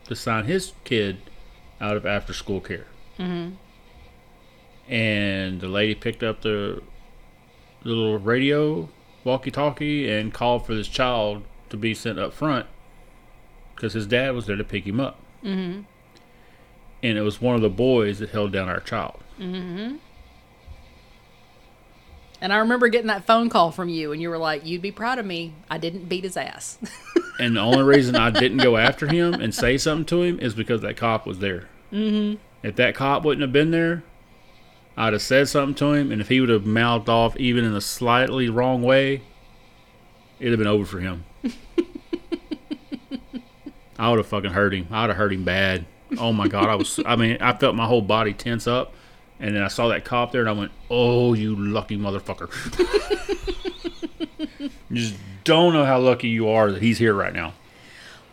to sign his kid out of after school care and the lady picked up the, little radio walkie-talkie and called for this child to be sent up front because his dad was there to pick him up. Mm-hmm. And it was one of the boys that held down our child. And I remember getting that phone call from you, and you were like, You'd be proud of me. I didn't beat his ass. And the only reason I didn't go after him and say something to him is because that cop was there. Mm-hmm. If that cop wouldn't have been there, I'd have said something to him, and if he would have mouthed off even in a slightly wrong way, it'd have been over for him. I would have fucking hurt him. I would have hurt him bad. Oh my god, I was. I mean, I felt my whole body tense up, and then I saw that cop there, and I went, "Oh, you lucky motherfucker!" you just don't know how lucky you are that he's here right now.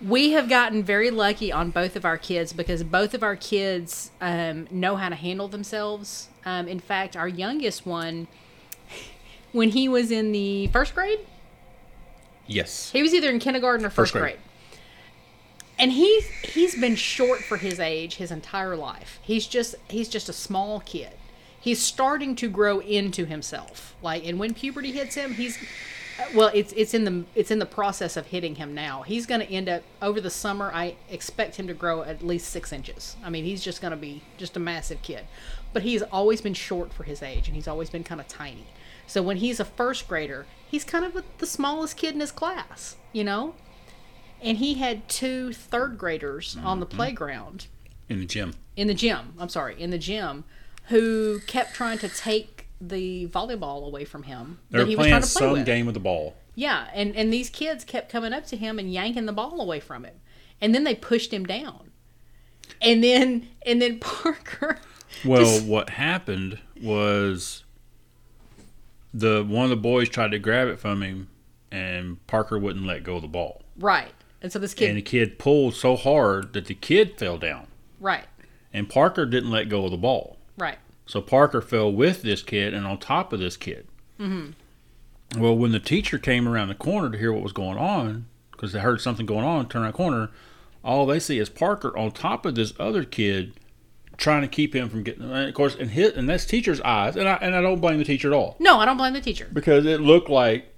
we have gotten very lucky on both of our kids because both of our kids um, know how to handle themselves. Um, in fact, our youngest one, when he was in the first grade, Yes. he was either in kindergarten or first, First grade. grade. And he's he's been short for his age his entire life. He's just he's just a small kid. He's starting to grow into himself. Like and when puberty hits him, he's well, it's it's in the it's in the process of hitting him now. He's going to end up over the summer. I expect him to grow at least six inches. I mean, he's just going to be just a massive kid. But he's always been short for his age, and he's always been kind of tiny. So when he's a first grader, he's kind of the smallest kid in his class, you know. And he had two third graders on the mm-hmm. playground In the gym. in the gym. I'm sorry, in the gym, who kept trying to take the volleyball away from him They were that he was playing trying to play some with. game with the ball. Yeah, and and these kids kept coming up to him and yanking the ball away from him, and then they pushed him down. and then and then Parker. Well, Just- what happened was the one of the boys tried to grab it from him, and Parker wouldn't let go of the ball. Right, and so this kid. And the kid pulled so hard that the kid fell down, right, and Parker didn't let go of the ball. right. So Parker fell with this kid and on top of this kid. Mm-hmm. Well, when the teacher came around the corner to hear what was going on, because they heard something going on, turn around the corner, all they see is Parker on top of this other kid, trying to keep him from getting. And of course, in his and that's teacher's eyes, and I and I don't blame the teacher at all No, I don't blame the teacher. because it looked like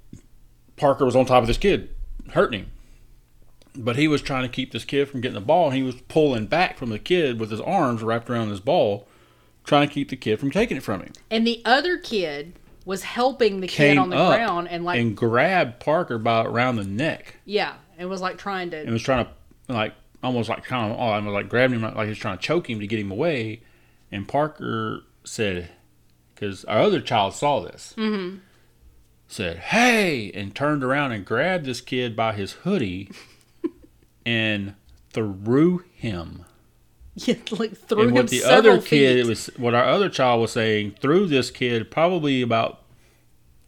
Parker was on top of this kid, hurting him. But he was trying to keep this kid from getting the ball, and he was pulling back from the kid with his arms wrapped around his ball, trying to keep the kid from taking it from him. And the other kid was helping the kid on the ground and like and grabbed Parker by around the neck yeah, and was like trying to and was trying to like almost like kind of oh, I was like grabbing him like he was trying to choke him to get him away. And Parker said, because our other child saw this, Mm-hmm. said hey, and turned around and grabbed this kid by his hoodie and threw him. yeah, like threw and him what the other kid feet. was, what our other child was saying, threw this kid probably about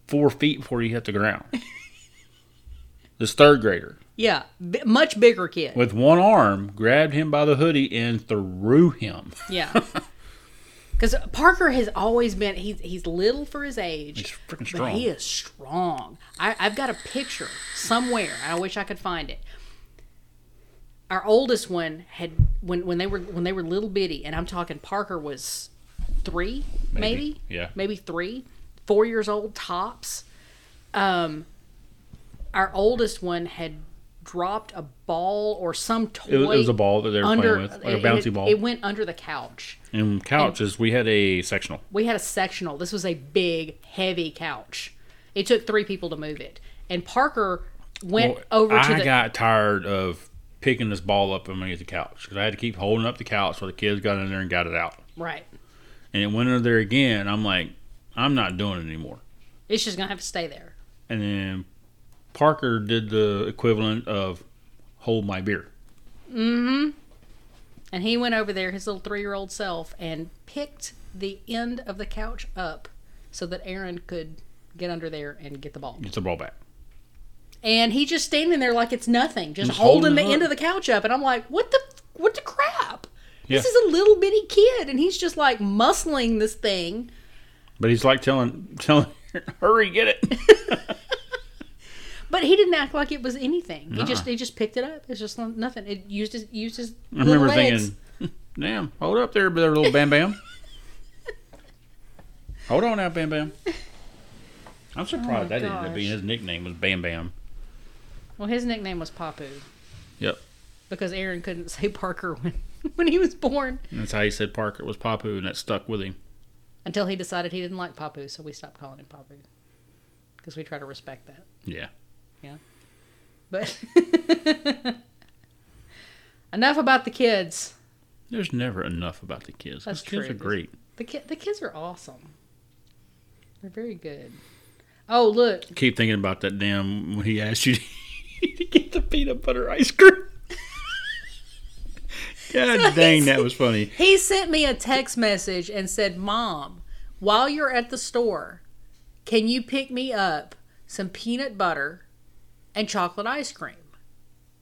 four feet before he hit the ground. this third grader. yeah, b- much bigger kid. with one arm, grabbed him by the hoodie and threw him. Yeah. Because Parker has always been, he's, he's little for his age. He's freaking But he is strong. I, I've got a picture somewhere. I wish I could find it. Our oldest one had when when they were when they were little bitty, and I'm talking Parker was three, maybe, Maybe, yeah. maybe three, four years old tops. Um, our oldest one had dropped a ball or some toy. It was, it was a ball that they were under playing with, like a bouncy it- ball. It went under the couch. and couches, we had a sectional. We had a sectional. This was a big, heavy couch. It took three people to move it. And Parker went Well, over to I the. got tired of picking this ball up underneath the couch because I had to keep holding up the couch while the kids got in there and got it out. right. And it went under there again. I'm like, I'm not doing it anymore. It's just going to have to stay there. And then Parker did the equivalent of hold my beer. Mhm. And he went over there, his little three year old self, and picked the end of the couch up so that Aaron could get under there and get the ball. Get the ball back. And he's just standing there like it's nothing, just, Just holding, holding the it end of the couch up. And I'm like, what the, what the crap? Yeah. This is a little bitty kid, and he's just like muscling this thing. But he's like telling, telling, hurry, get it. But he didn't act like it was anything. He Nuh-uh. just he just picked it up. It's just nothing. It used his used his I remember legs. thinking, damn, hold up there, there, little Bam Bam. hold on now, Bam Bam. I'm surprised oh, that ended up being his nickname was Bam Bam. Well, his nickname was Papu Yep. because Aaron couldn't say Parker when when he was born And that's how he said Parker was Papu, and that stuck with him. until he decided he didn't like Papu, so we stopped calling him Papu because we try to respect that. Yeah. Yeah. But enough about the kids. There's never enough about the kids. That's Those kids are great. The ki- the kids are awesome. They're very good. Oh look, Keep thinking about that damn when he asked you to get the peanut butter ice cream. God dang, that was funny. He sent me a text message and said, Mom, while you're at the store, can you pick me up some peanut butter and chocolate ice cream?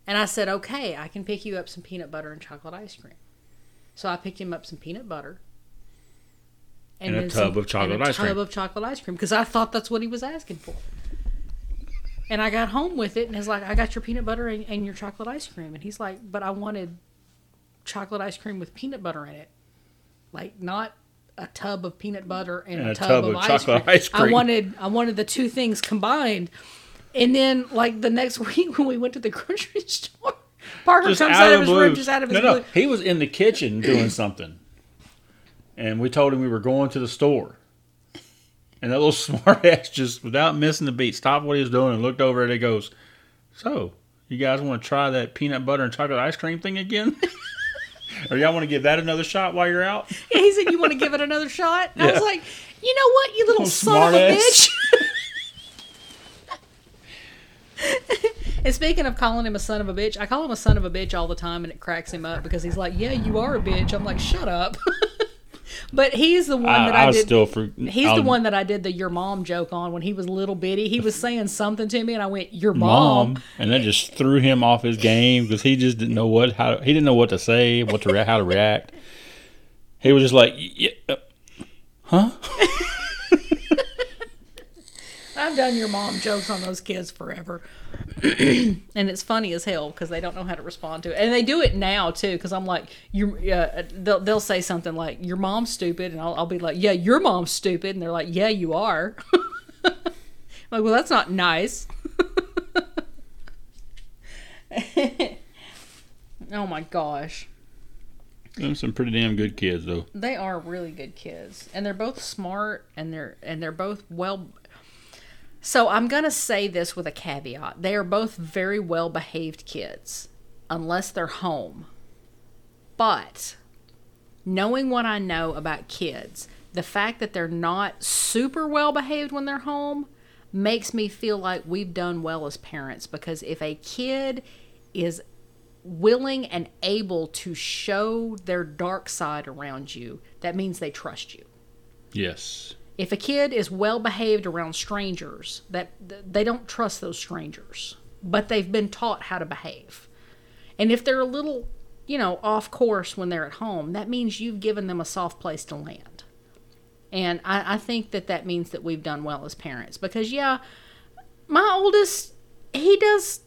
And I said, Okay, I can pick you up some peanut butter and chocolate ice cream. So I picked him up some peanut butter. And a then tub of chocolate and a ice cream. tub of chocolate ice cream because I thought that's what he was asking for. And I got home with it and he's like, I got your peanut butter and, and your chocolate ice cream. And he's like, But I wanted chocolate ice cream with peanut butter in it. Like not a tub of peanut butter and, a, tub, of, ice, chocolate cream. ice cream. I wanted I wanted the two things combined. And then like the next week when we went to the grocery store, Parker Just comes out out of of his blue. room just out of his no, blue. no, he was in the kitchen doing something, and we told him we were going to the store. And that little smart ass just, without missing the beat, stopped what he was doing and looked over and he goes, "So, you guys want to try that peanut butter and chocolate ice cream thing again?" Or y'all want to give that another shot while you're out? And he said, "You want to give it another shot?" And I was like, "You know what, you little Little son of a smart-ass. bitch." And speaking of calling him a son of a bitch, I call him a son of a bitch all the time, and it cracks him up because he's like, "Yeah, you are a bitch." I'm like, "Shut up." But he's the one I, that I, I was did. still for. he's I'll- the one that I did the your mom joke on when he was little bitty. He was saying something to me, and I went, "Your mom." mom, and that just threw him off his game because he just didn't know what how he didn't know what to say, what to how to react. He was just like, yeah, uh, huh? I've done your mom jokes on those kids forever. and it's funny as hell because they don't know how to respond to it. And they do it now too because I'm like, you uh, they'll, they'll say something like, your mom's stupid. And I'll, I'll be like, yeah, your mom's stupid. And they're like, yeah, you are. I'm like, well, that's not nice. oh my gosh. Them some pretty damn good kids though. They are really good kids, and they're both smart, and they're and they're both well. So I'm gonna say this with a caveat: they are both very well behaved kids, unless they're home. But knowing what I know about kids, the fact that they're not super well behaved when they're home makes me feel like we've done well as parents because if a kid is willing and able to show their dark side around you, that means they trust you. Yes. If a kid is well behaved around strangers, that they don't trust those strangers, but they've been taught how to behave. And if they're a little, you know, off course when they're at home, that means you've given them a soft place to land. And I, I think that that means that we've done well as parents because, yeah, my oldest, he does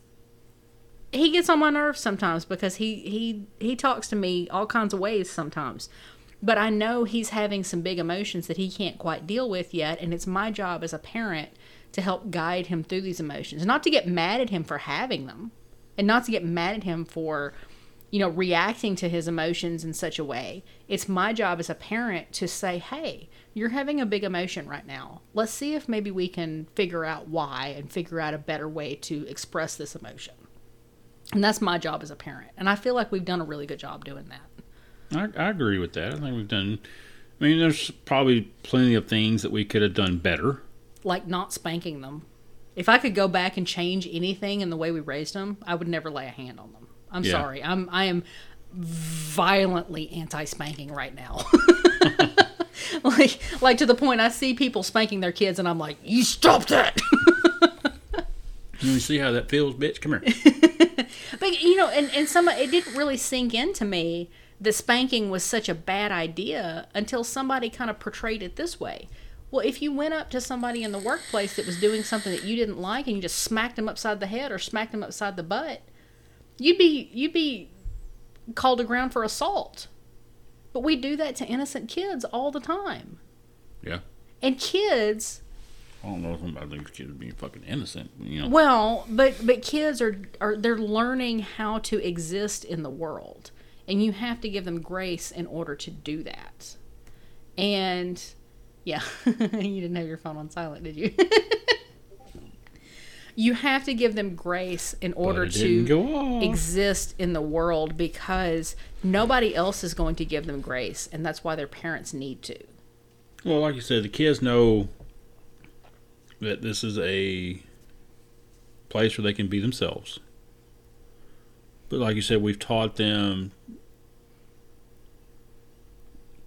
he gets on my nerves sometimes because he he he talks to me all kinds of ways sometimes but i know he's having some big emotions that he can't quite deal with yet and it's my job as a parent to help guide him through these emotions not to get mad at him for having them and not to get mad at him for you know reacting to his emotions in such a way it's my job as a parent to say hey you're having a big emotion right now let's see if maybe we can figure out why and figure out a better way to express this emotion and that's my job as a parent. And I feel like we've done a really good job doing that. I, I agree with that. I think we've done. I mean, there's probably plenty of things that we could have done better. Like not spanking them. If I could go back and change anything in the way we raised them, I would never lay a hand on them. I'm Yeah. sorry. I'm I am violently anti-spanking right now. like like to the point I see people spanking their kids and I'm like, "You stop that." You see how that feels, bitch? Come here. But you know, and and some it didn't really sink into me that spanking was such a bad idea until somebody kind of portrayed it this way. Well, if you went up to somebody in the workplace that was doing something that you didn't like and you just smacked them upside the head or smacked them upside the butt, you'd be you'd be called to ground for assault. But we do that to innocent kids all the time. Yeah. And kids I don't know if I'm about to kids being fucking innocent. You know. Well, but but kids are are they're learning how to exist in the world, and you have to give them grace in order to do that. And yeah, you didn't have your phone on silent, did you? you have to give them grace in order to exist in the world because nobody else is going to give them grace, and that's why their parents need to. Well, like you said, the kids know that this is a place where they can be themselves. But like you said, we've taught them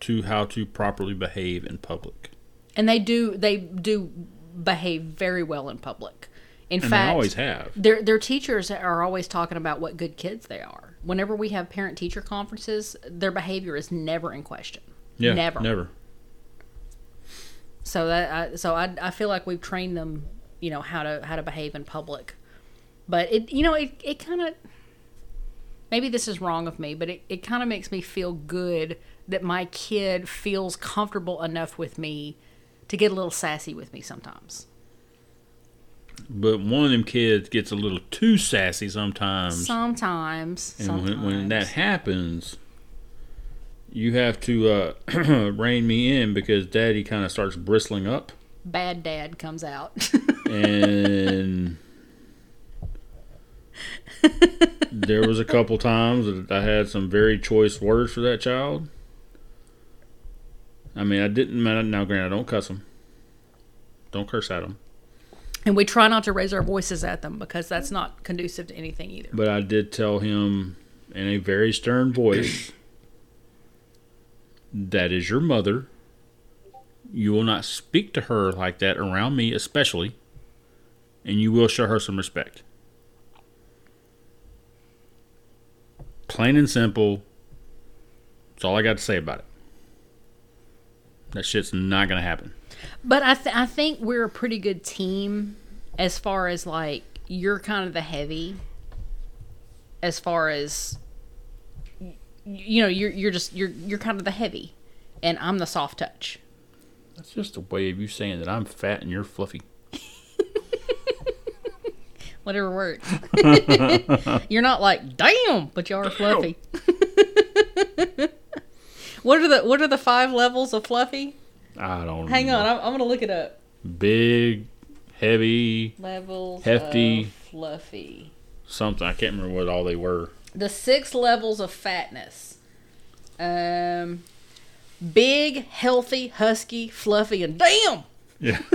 to how to properly behave in public. And they do they do behave very well in public. In And fact, they always have. their their teachers are always talking about what good kids they are. Whenever we have parent teacher conferences, their behavior is never in question. Yeah. never. Never. So that I, so I I feel like we've trained them, you know, how to how to behave in public. But it you know it it kind of maybe this is wrong of me, but it, it kind of makes me feel good that my kid feels comfortable enough with me to get a little sassy with me sometimes. But one of them kids gets a little too sassy sometimes. Sometimes, and sometimes. when, when that happens, you have to uh, rein me in because daddy kind of starts bristling up. bad dad comes out. and there was a couple times that I had some very choice words for that child. I mean, I didn't. Now, granted, I don't cuss him. Don't curse at him. And we try not to raise our voices at them because that's not conducive to anything either. But I did tell him in a very stern voice that is your mother. You will not speak to her like that around me, especially, and you will show her some respect. Plain and simple. That's all I got to say about it. That shit's not going to happen. But I, th- I think we're a pretty good team as far as like you're kind of the heavy as far as you know you're you're just you're you're kind of the heavy and I'm the soft touch. That's just a way of you saying that I'm fat and you're fluffy. Whatever works. you're not like damn, but you are fluffy. what are the what are the five levels of fluffy? I don't know. Hang know. on, I'm, I'm gonna look it up. Big, heavy, Levels Hefty. fluffy. something. I can't remember what all they were. the six levels of fatness. Um, big, healthy, husky, fluffy, and damn. Yeah.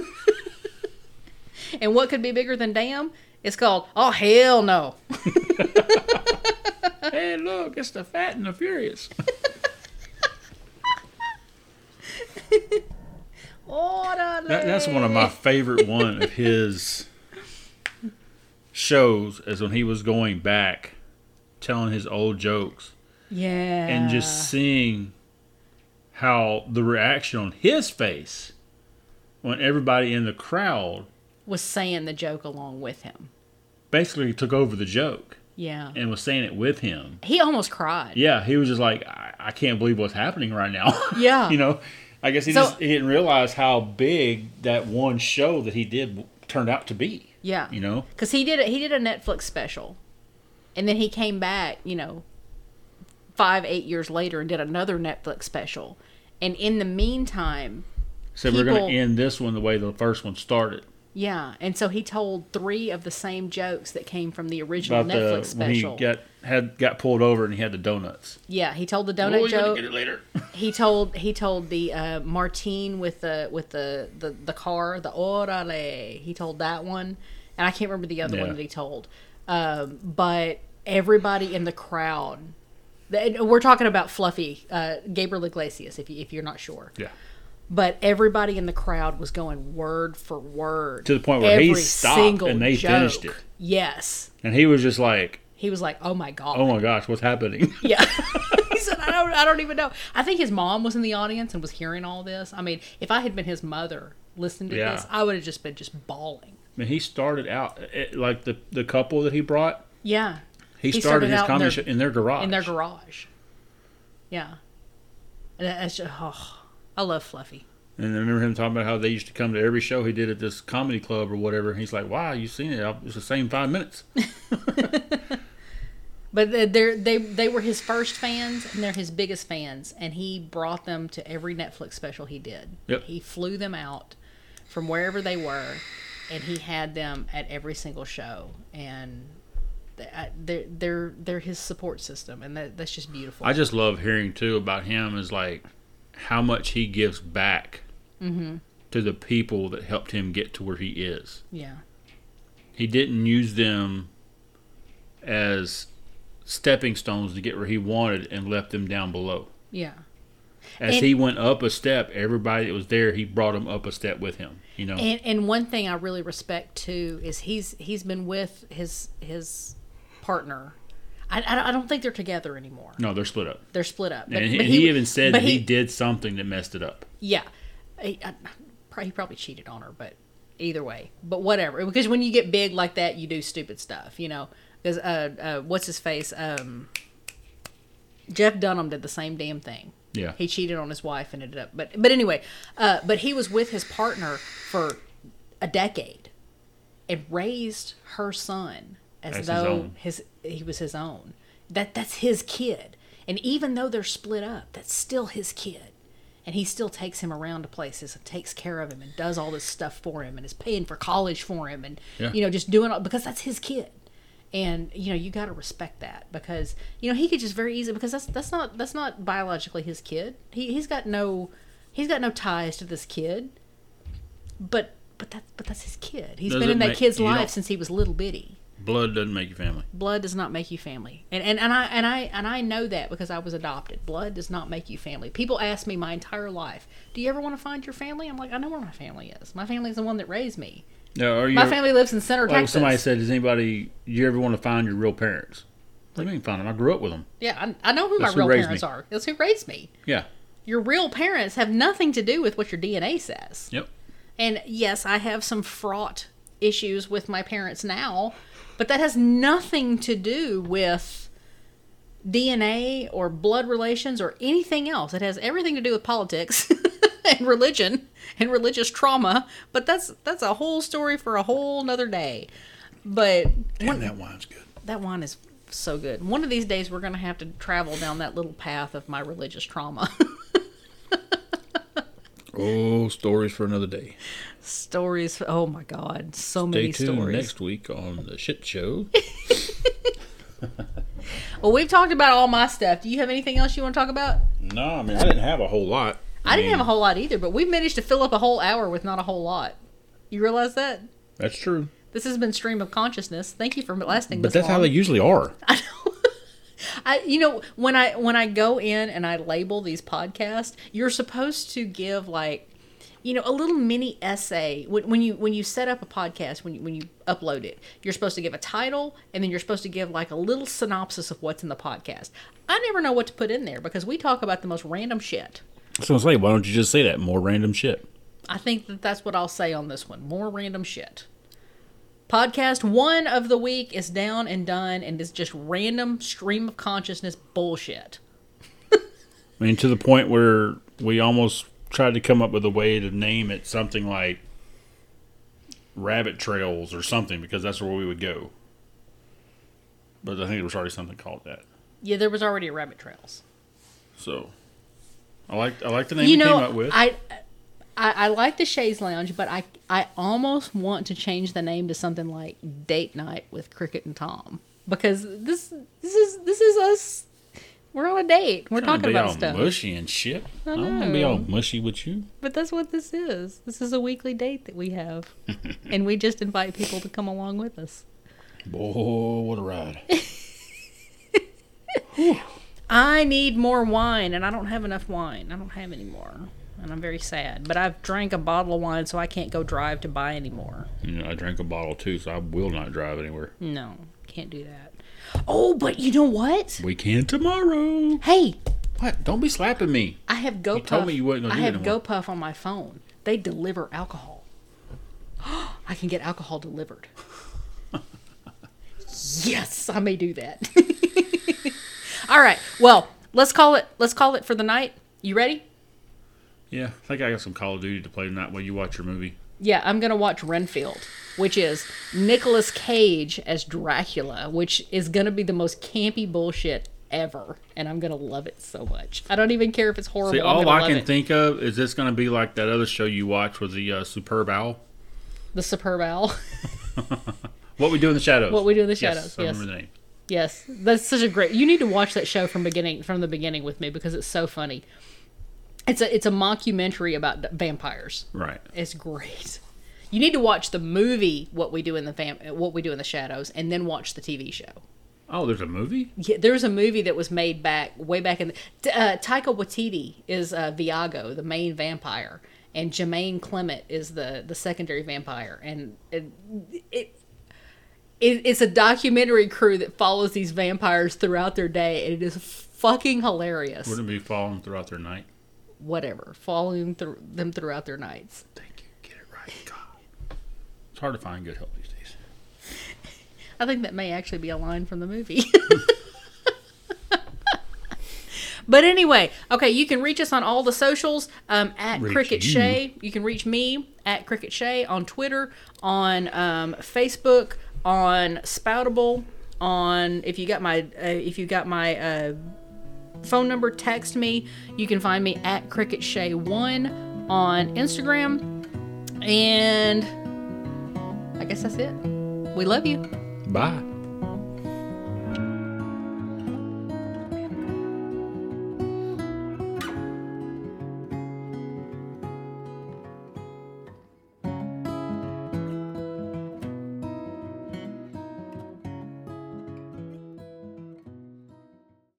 And what could be bigger than damn? It's called oh hell no. hey, look, it's the Fat and the Furious. Orderly. That, that's one of my favorite one of his shows is when he was going back, telling his old jokes, yeah. and just seeing how the reaction on his face when everybody in the crowd was saying the joke along with him. Basically took over the joke Yeah. and was saying it with him. He almost cried. Yeah, he was just like, I, I can't believe what's happening right now. Yeah. you know, I guess he So- just he didn't realize how big that one show that he did turned out to be. Yeah. You know, Because he did a, he did a Netflix special, and then he came back, you know, five eight years later and did another Netflix special, and in the meantime, so we're going to end this one the way the first one started. Yeah, and so he told three of the same jokes that came from the original About Netflix the when he got had got pulled over and he had the donuts. yeah, he told the donut you're joke. get it later. He told he told the uh, Martine with the with the, the the car the orale. He told that one, and I can't remember the other Yeah. one that he told. Um, but everybody in the crowd, we're talking about Fluffy uh, Gabriel Iglesias. If you if you're not sure, yeah. But everybody in the crowd was going word for word To the point where he stopped and they finished joke. it. Yes, And he was just like, he was like, "Oh my god." "Oh my gosh, what's happening?" Yeah. he said, I don't, I don't even know. I think his mom was in the audience and was hearing all this. I mean, if I had been his mother listening to Yeah. this, I would have just been just bawling. I mean, he started out eh, eh, like the the couple that he brought. Yeah. He, He started, started his out in comedy their- show in their garage. In their garage. Yeah. And that's just, oh, I love Fluffy. And I remember him talking about how they used to come to every show he did at this comedy club or whatever. And he's like, "Wow, you seen it? It's the same five minutes." But they- they're, they they were his first fans and they're his biggest fans, and he brought them to every Netflix special he did. Yep. He flew them out from wherever they were, and he had them at every single show, and they're they're they're his support system, and that, that's just beautiful. I just love hearing too about him is like how much he gives back Mm-hmm. to the people that helped him get to where he is. yeah, He didn't use them as stepping stones to get where he wanted and left them down below. yeah, As And- he went up a step, everybody that was there, he brought them up a step with him. You know, and and one thing I really respect too is he's he's been with his his partner. I, I, I don't think they're together anymore. no, they're split up. They're split up. But, and he, but he even said that he, did something that messed it up. Yeah, he, I, he probably cheated on her, but either way, but whatever. Because when you get big like that, you do stupid stuff, you know. Because uh, uh, what's his face? Um, Jeff Dunham did the same damn thing. Yeah. He cheated on his wife and ended up, but but anyway, uh, but he was with his partner for a decade and raised her son as As though own. his he was his own. That that's his kid. And even though they're split up, that's still his kid. And he still takes him around to places and takes care of him and does all this stuff for him and is paying for college for him and Yeah. you know just doing all because that's his kid. And you know you got to respect that because you know he could just very easily because that's that's not that's not biologically his kid. He he's got no he's got no ties to this kid. But But that's but that's his kid. He's Does been in that make- kid's life since he was little bitty. Blood doesn't make you family. Blood does not make you family, and and, and I and I and I know that because I was adopted. Blood does not make you family. People ask me my entire life, "Do you ever want to find your family?" I'm like, I know where my family is. My family is the one that raised me. No, are you My family lives in Center, like Texas. somebody said, does anybody you ever want to find your real parents? What do you mean find them? I grew up with them. yeah, I, I know who That's my who real parents me. are. That's who raised me. Yeah. Your real parents have nothing to do with what your DNA says. Yep. And yes, I have some fraught issues with my parents now, but that has nothing to do with DNA or blood relations or anything else. It has everything to do with politics and religion and religious trauma, but that's that's a whole story for a whole nother day. But Damn, that wine's good. that wine is so good. One of these days we're going to have to travel down that little path of my religious trauma. Oh, stories for another day. Stories, oh my god, so Stay many tuned stories. next week on the shit show. Well, we've talked about all my stuff. Do you have anything else you want to talk about? no, I mean I didn't have a whole lot. I didn't have a whole lot either, but we've managed to fill up a whole hour with not a whole lot. You realize that? That's true. This has been stream of consciousness. Thank you for lasting But that's how they usually are. I know. I, you know, when I when I go in and I label these podcasts, you're supposed to give like, you know, a little mini essay when, when you when you set up a podcast when you, when you upload it. You're supposed to give a title and then you're supposed to give like a little synopsis of what's in the podcast. I never know what to put in there because we talk about the most random shit. So I say, why don't you just say that? More random shit. I think that that's what I'll say on this one. More random shit. Podcast one of the week is down and done and is just random stream of consciousness bullshit. I mean, to the point where we almost tried to come up with a way to name it something like Rabbit Trails or something because that's where we would go. But I think there was already something called that. Yeah, there was already a rabbit trails. So I like I like the name you know, came up with. I, I I like the Shays Lounge, but I I almost want to change the name to something like Date Night with Cricket and Tom because this this is this is us. We're on a date. We're talking be about all stuff. mushy and shit. I, I don't want to be all mushy with you. But that's what this is. This is a weekly date that we have, and we just invite people to come along with us. Boy, what a ride! I need more wine, and I don't have enough wine. I don't have any more, and I'm very sad. But I've drank a bottle of wine, so I can't go drive to buy any more. you know, I drank a bottle too, so I will not drive anywhere. No, can't do that. Oh, but you know what? We can tomorrow. Hey, What? Don't be slapping me. I have GoPuff. You told me you wasn't gonna I do have anymore. GoPuff on my phone. They deliver alcohol. I can get alcohol delivered. yes, I may do that. All right. Well, let's call it. Let's call it for the night. You ready? Yeah, I think I got some Call of Duty to play tonight while you watch your movie. Yeah, I'm gonna watch Renfield, which is Nicolas Cage as Dracula, which is gonna be the most campy bullshit ever, and I'm gonna love it so much. I don't even care if it's horrible. See, I'm all I can it. think of is this going to be like that other show you watch with the uh, Superb Owl. the Superb Owl. What We Do in the Shadows. What We Do in the Yes, Shadows, I remember the name. yes, that's such a great. You need to watch that show from beginning from the beginning with me because it's so funny. It's a it's a mockumentary about vampires. Right. It's great. You need to watch the movie What We Do in the Vam- What We Do in the Shadows, and then watch the TV show. Oh, there's a movie? Yeah, there's a movie that was made back way back in. The, uh, Taika Waititi is uh, Viago, the main vampire, and Jermaine Clement is the the secondary vampire, and it, it, it it's a documentary crew that follows these vampires throughout their day, and it is fucking hilarious. Wouldn't it be following throughout their night? Whatever, following through them throughout their nights. Thank you. Get it right. God. It's hard to find good help these days. I think that may actually be a line from the movie. but anyway, okay, you can reach us on all the socials um, at Reach Cricket you. Shay. You can reach me at Cricket Shay on Twitter, on um, Facebook, on Spoutable, on if you got my uh, if you got my uh, phone number, text me. You can find me at Cricket Shay One on Instagram, and I guess that's it. We love you. Bye.